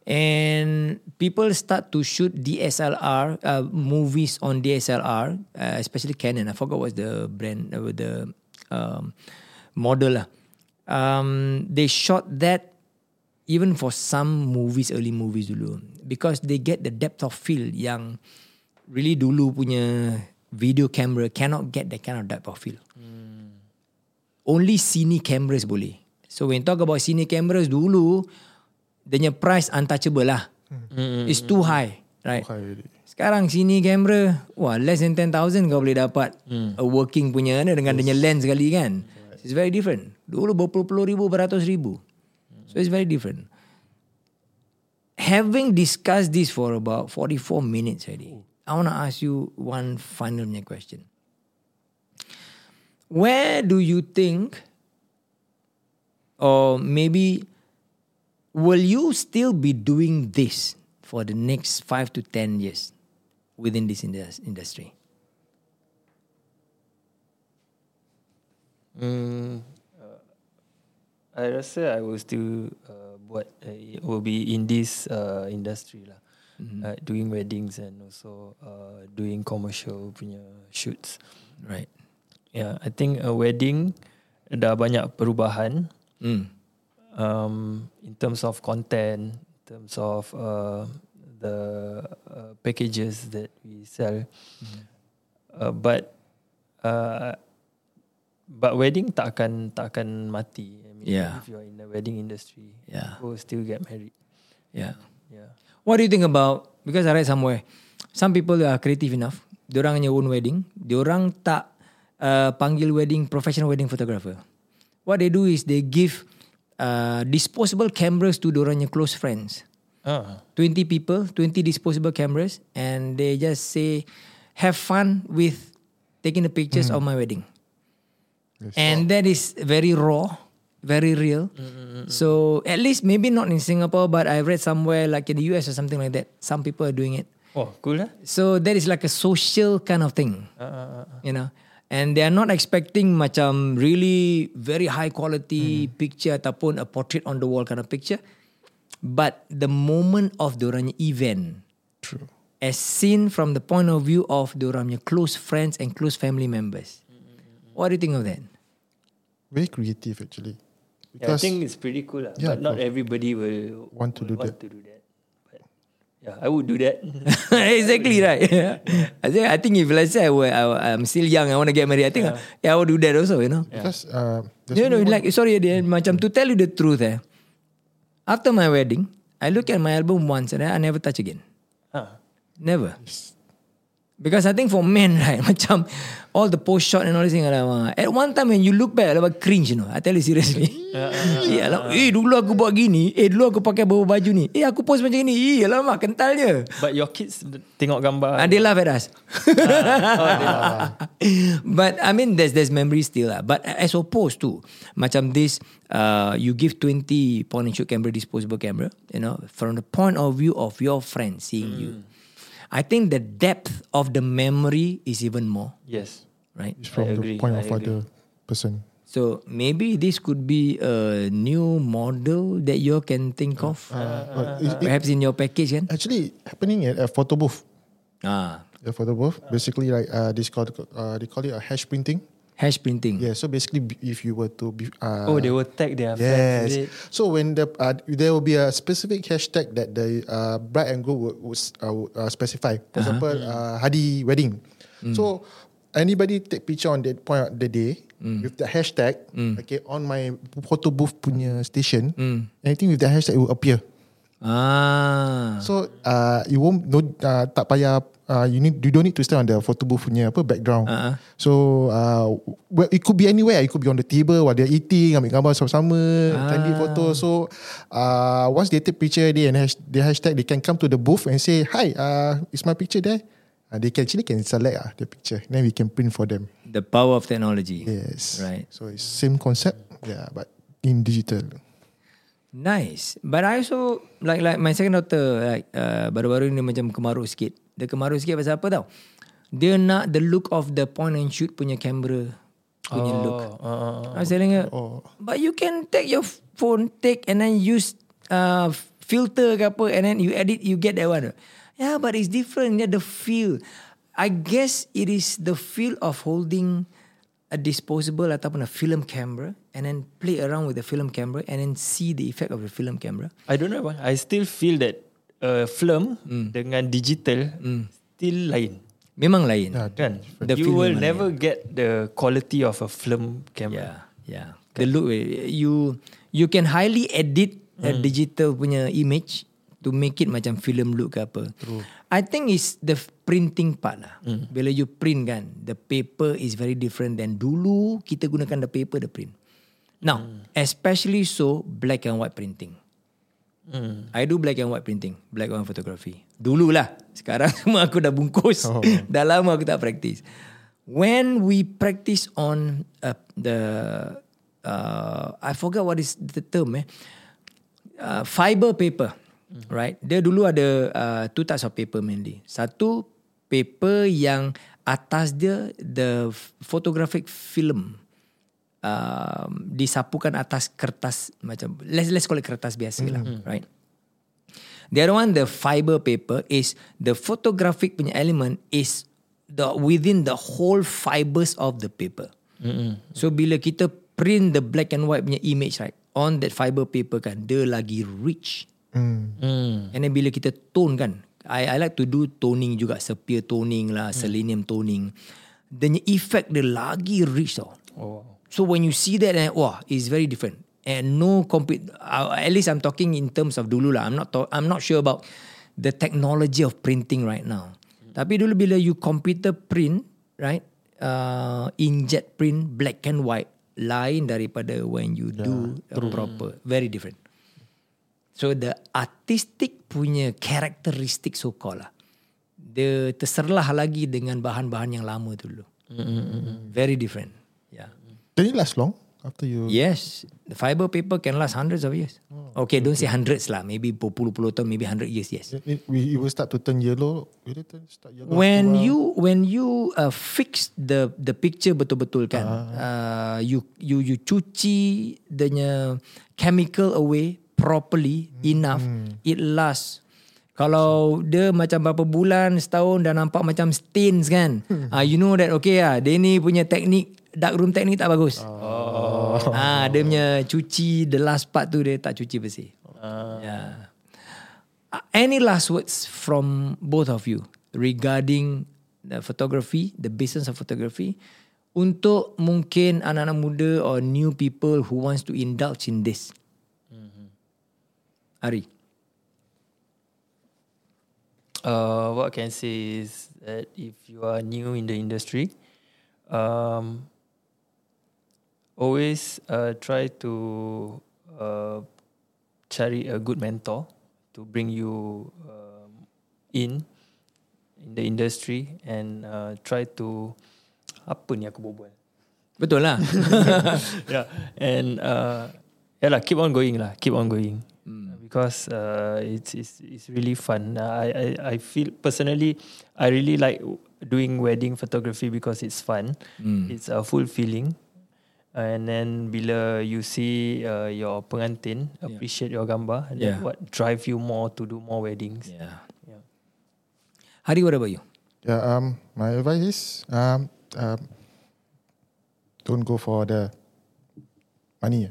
And people start to shoot DSLR uh, movies on DSLR, uh, especially Canon. I forgot what's the brand, uh, the um, model lah. Um, they shot that even for some movies, early movies dulu, because they get the depth of field yang really dulu punya video camera cannot get that kind of depth of field. Only cine cameras boleh. So when talk about cine cameras dulu, dia punya price untouchable lah. It's too high, right? High already. Sekarang sini kamera, wah less than 10,000 kau boleh dapat a working punya ni dengan dia punya lens sekali kan. It's very different. Dulu berpuluh-puluh ribu, beratus ribu. So it's very different. Having discussed this for about 44 minutes already, I want to ask you one final question. Where do you think or maybe will you still be doing this for the next five to ten years within this indus- industry? Hmm, uh, I rasa I will still uh, buat uh, will be in this uh, industry lah. Uh, doing weddings and also uh, doing commercial punya shoots. Right. Yeah, I think a wedding dah banyak perubahan Mm. Um, in terms of content, in terms of uh, the uh, packages that we sell. Uh, but uh, But wedding tak akan tak akan mati. I mean, Yeah. If you're in the wedding industry, Yeah. people still get married. Yeah. Yeah. What do you think about because I read somewhere some people are creative enough. Diorang punya own wedding, diorang tak uh, panggil wedding professional wedding photographer. What they do is they give uh, disposable cameras to diorang punya close friends. Ah. 20 people, 20 disposable cameras and they just say have fun with taking the pictures of my wedding. And that is very raw, very real. So at least maybe not in Singapore, but I read somewhere like in the US or something like that. Some people are doing it. Oh, cool lah. So that is like a social kind of thing, Uh, uh, uh, you know. And they are not expecting macam really very high quality hmm. picture ataupun a portrait on the wall kind of picture. But the moment of the diorangnya event, True. as seen from the point of view of the diorangnya close friends and close family members. What do you think of that? Very creative actually. yeah, I think it's pretty cool lah. Yeah, but not everybody will Want to will do want that. to do that. Yeah, I would do that. exactly right. I think I think if let's say I were, I, I'm still young, I want to get married. I think yeah. I would do that also. You know. because uh, there's You know, only one- like sorry, dia, macam to tell you the truth. Eh, after my wedding, I look at my album once and I never touch again. huh. Never. Because I think for men, right, macam all the post shot and all this thing, alamak, at one time when you look back, alamak cringe, you know. I tell you seriously. Eh, alamak, eh, dulu aku buat gini. Eh, dulu aku pakai bau baju ni. Eh, aku post macam ni. Eh, alamak, kentalnya. But your kids tengok gambar. And they laugh at us. oh, they but I mean, there's there's memory still lah. But as opposed to macam this, uh, you give 20 point and shoot camera, disposable camera, you know, from the point of view of your friend seeing you. I think the depth of the memory is even more, Yes. right? It's from I the agree, point I of agree. other person. So maybe this could be a new model that you can think of, Uh, it- it- perhaps in your package, kan? actually happening at a photo booth. Ah, The photo booth, basically like uh, this called uh, they call it a hash printing. Hash printing. Yeah, so basically if you were to be uh, Oh, they will tag their. Yes. So when the uh, there will be a specific hashtag that the uh, bride and groom would, would, uh, would uh, specify. For example, uh, Hadi wedding. So anybody take picture on that point of the day with the hashtag, okay, on my photo booth punya station, anything with that hashtag will appear. Ah, So uh, you won't no uh, tak payah uh, you need you don't need to stay on the photo booth punya apa background. Uh-uh. So uh, well, it could be anywhere. It could be on the table while they're eating, ambil gambar sama-sama, candid photo. So uh, once they take picture they and hash, the hashtag, they can come to the booth and say, "Hi, uh, is my picture there?" Uh, they can actually can select uh, the picture. Then we can print for them. the power of technology. Yes. Right. So it's same concept, yeah, but in digital. Nice. But I also like like my second daughter like uh, baru-baru ni macam kemaruk sikit. Dia kemaruk sikit pasal apa tau? Dia nak the look of the point and shoot punya camera punya look. Oh, uh, uh, I her, Oh. but you can take your phone, take and then use uh, filter ke apa and then you edit, you get that one. Yeah, but it's different. Yeah, the feel. I guess it is the feel of holding a disposable ataupun a film camera and then play around with the film camera and then see the effect of the film camera. I don't know why. I still feel that uh, film Hmm. dengan digital still lain. Memang lain. Yeah, Kan? The you will never get the quality of a film camera. Yeah, yeah. The look eh, you you can highly edit a digital punya image to make it macam film look ke apa. True. I think it's the printing part lah. Bila you print kan, the paper is very different than dulu kita gunakan the paper the print. Now, especially so black and white printing. I do black and white printing, black and white photography. Dulu lah. Sekarang semua aku dah bungkus. Oh. dah lama aku tak practice. When we practice on uh, the uh, I forgot what is the term eh. Uh, fiber paper. Right? Dia dulu ada uh, two types of paper mainly. Satu paper yang atas dia the photographic film um, disapukan atas kertas macam let's let's call it kertas biasa lah, right? The other one, the fiber paper is the photographic punya element is the within the whole fibers of the paper. So bila kita print the black and white punya image right on that fiber paper kan, dia lagi rich. Mm. Mm. And then bila kita tone kan, I, I like to do toning juga, sepia toning lah, selenium toning. The effect dia lagi rich tau. Oh. So when you see that, eh, wow, it's very different. And no compete. Uh, at least I'm talking in terms of dulu lah. I'm not. To- I'm not sure about the technology of printing right now. Tapi dulu bila you computer print, right? Uh, inkjet print, black and white, lain daripada when you do a proper. Very different. So the artistic punya characteristic so called lah. Dia terserlah lagi dengan bahan-bahan yang lama dulu. Very different. Can it last long after you? Yes, the fiber paper can last hundreds of years. okay, don't say hundreds lah. Maybe berpuluh-puluh tahun, maybe hundred years. Yes. It, it, it will start to turn yellow. Will it turn, start yellow? When you when you uh, fix the the picture betul-betul kan, uh, you you you cuci the chemical away properly enough, it lasts. Kalau dia macam berapa bulan, setahun dah nampak macam stains kan. Ah you know that okay ah, dia ni punya teknik dark room teknik tak bagus. Oh. Ah dia punya cuci the last part tu dia tak cuci bersih. Yeah. Uh, any last words from both of you regarding the photography, the business of photography untuk mungkin anak-anak muda or new people who wants to indulge in this? Ari. Uh, what I can say is that if you are new in the industry, um, always uh, try to uh, cari a good mentor to bring you um, in in the industry and uh, try to apa ni aku berbual Betul lah. yeah, and uh, yeah lah, keep on going lah, keep on going. Because uh, it's it's it's really fun. Uh, I I I feel personally, I really like doing wedding photography because it's fun. It's a fulfilling. And then bila you see uh, your pengantin appreciate your gambar, Yeah. that what drive you more to do more weddings. yeah. Yeah. Hari, what about you? Yeah, um, my advice is um, um, don't go for the money.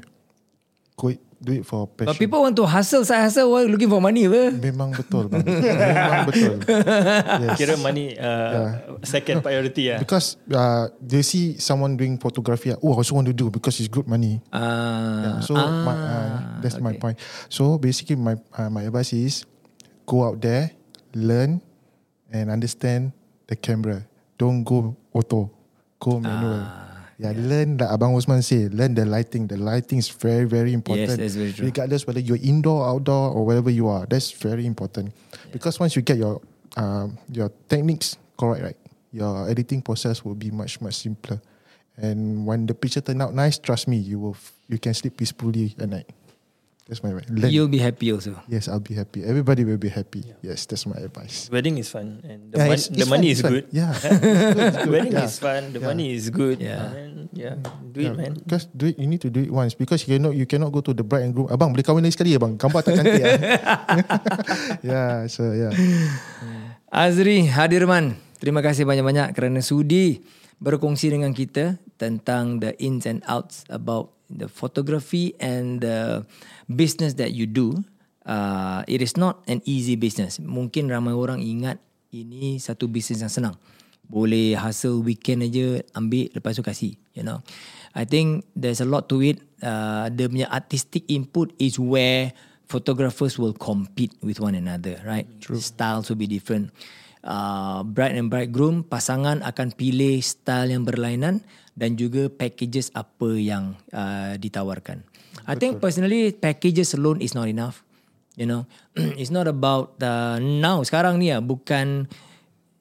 Go do it for passion. But people want to hustle, side hustle, while looking for money, apa? Memang betul bang. Memang betul. Yes. Kira money uh, second priority ah. Because uh, they see someone doing photography. Oh, I also want to do because it's good money. Ah, Yeah, so my, uh, that's my point. So basically, my uh, my advice is go out there, learn, and understand the camera. Don't go auto, go manual. Yeah, learn like Abang Osman say, learn the lighting. The lighting is very very important. that's very true. Regardless whether you're indoor, outdoor, or wherever you are, that's very important. Because once you get your um, your techniques correct, right, your editing process will be much much simpler. And when the picture turn out nice, trust me, you will you can sleep peacefully at night. That's my advice. Learn. You'll be happy also. yes, I'll be happy. Everybody will be happy. Yes, that's my advice. Wedding is fun and the, Yeah, mon- it's- the it's money fun, is it's fun. good. Yeah, It's good. Wedding Yeah. is fun. The Yeah. money is good. Yeah. And yeah, do it, man. Just do it. You need to do it once because you cannot you cannot go to the bride and groom. Abang boleh kahwin lagi sekali ya bang. Gambar tak cantik ya. yeah, so yeah. Azri Hadirman, terima kasih banyak-banyak kerana sudi berkongsi dengan kita tentang the ins and outs about the photography and the business that you do. Uh, it is not an easy business. Mungkin ramai orang ingat ini satu bisnes yang senang. Boleh hasil weekend aja ambil lepas tu kasih, you know. I think there's a lot to it. Uh, the punya artistic input is where photographers will compete with one another, right? True. Styles will be different. Uh, bride and bridegroom, pasangan akan pilih style yang berlainan dan juga packages apa yang uh, ditawarkan. I think personally packages alone is not enough. You know, it's not about uh, now sekarang ni ya bukan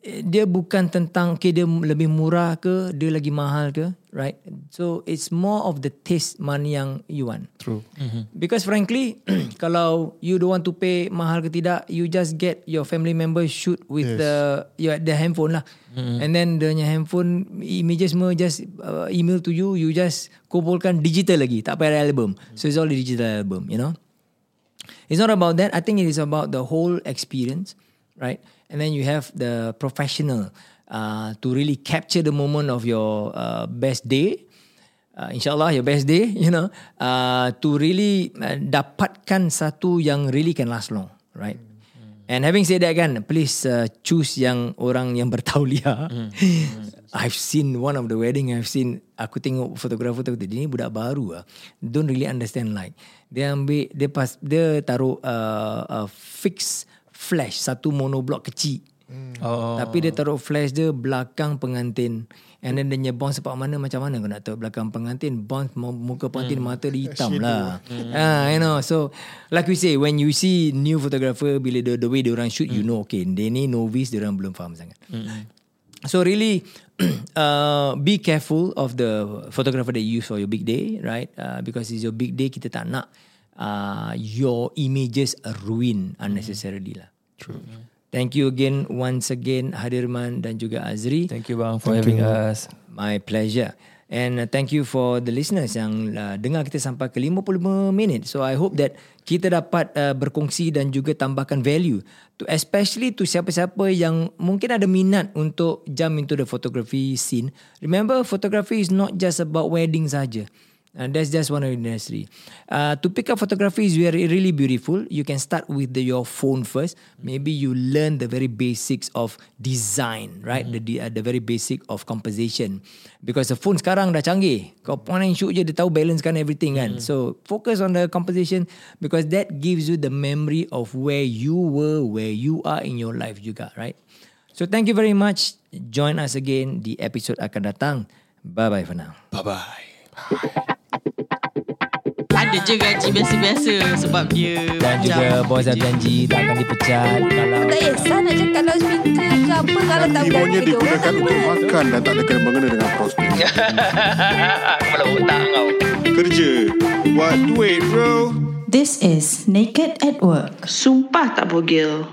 dia bukan tentang okay dia lebih murah ke dia lagi mahal ke right so it's more of the taste money yang you want True. because frankly kalau you don't want to pay mahal ke tidak you just get your family member shoot with Yes. the your the handphone lah and then the handphone images semua just uh, email to you you just kumpulkan digital lagi tak payah album so it's all the digital album you know It's not about that. I think it is about the whole experience, right? And then you have the professional uh, to really capture the moment of your uh, best day. Uh, InsyaAllah your best day, you know, uh, to really uh, dapatkan satu yang really can last long, right? And having said that kan, please uh, choose yang orang yang bertauliah. I've seen one of the wedding, I've seen, aku tengok fotografer tu, dia ni budak baru lah. Don't really understand light. Dia ambil, dia pas, dia taruh uh, uh, fix flash, satu monoblock kecil. Oh. Tapi dia taruh flash dia belakang pengantin. And then dia punya bounce sepak mana macam mana kau nak tahu belakang pengantin bounce mu- muka pengantin mata dia hitam lah. Ah, you know. So like we say when you see new photographer bila the, the way dia orang shoot you know okay dia ni novice dia orang belum faham sangat. So really uh, be careful of the photographer that you use for your big day, right? Uh, because it's your big day kita tak nak uh, your images ruin unnecessarily lah. True. Thank you again once again Hadirman dan juga Azri. Thank you bang for having us. My pleasure. And uh, thank you for the listeners yang uh, dengar kita sampai ke 55 minit. So I hope that kita dapat uh, berkongsi dan juga tambahkan value to especially to siapa-siapa yang mungkin ada minat untuk jump into the photography scene. Remember photography is not just about wedding saja. And that's just one of the industry. Uh, to pick up photography is very really beautiful. You can start with the, your phone first. Maybe you learn the very basics of design, right? The the, uh, the very basic of composition. Because the phone sekarang dah canggih. Kau point and shoot je dia tahu balance kan everything kan. So focus on the composition because that gives you the memory of where you were, where you are in your life juga, right? So thank you very much. Join us again di episode akan datang. Bye bye for now. Bye bye. Ada je gaji biasa-biasa sebab dia Dan juga bos dah janji tak akan dipecat kalau Tak kisah nak cakap loudspeaker ke apa Kalau tak Ibunya berani orang digunakan untuk makan dan tak ada kena-mengena dengan prospek. Kepala otak kau. Kerja. Buat duit bro. This is Naked at Work. Sumpah tak bogil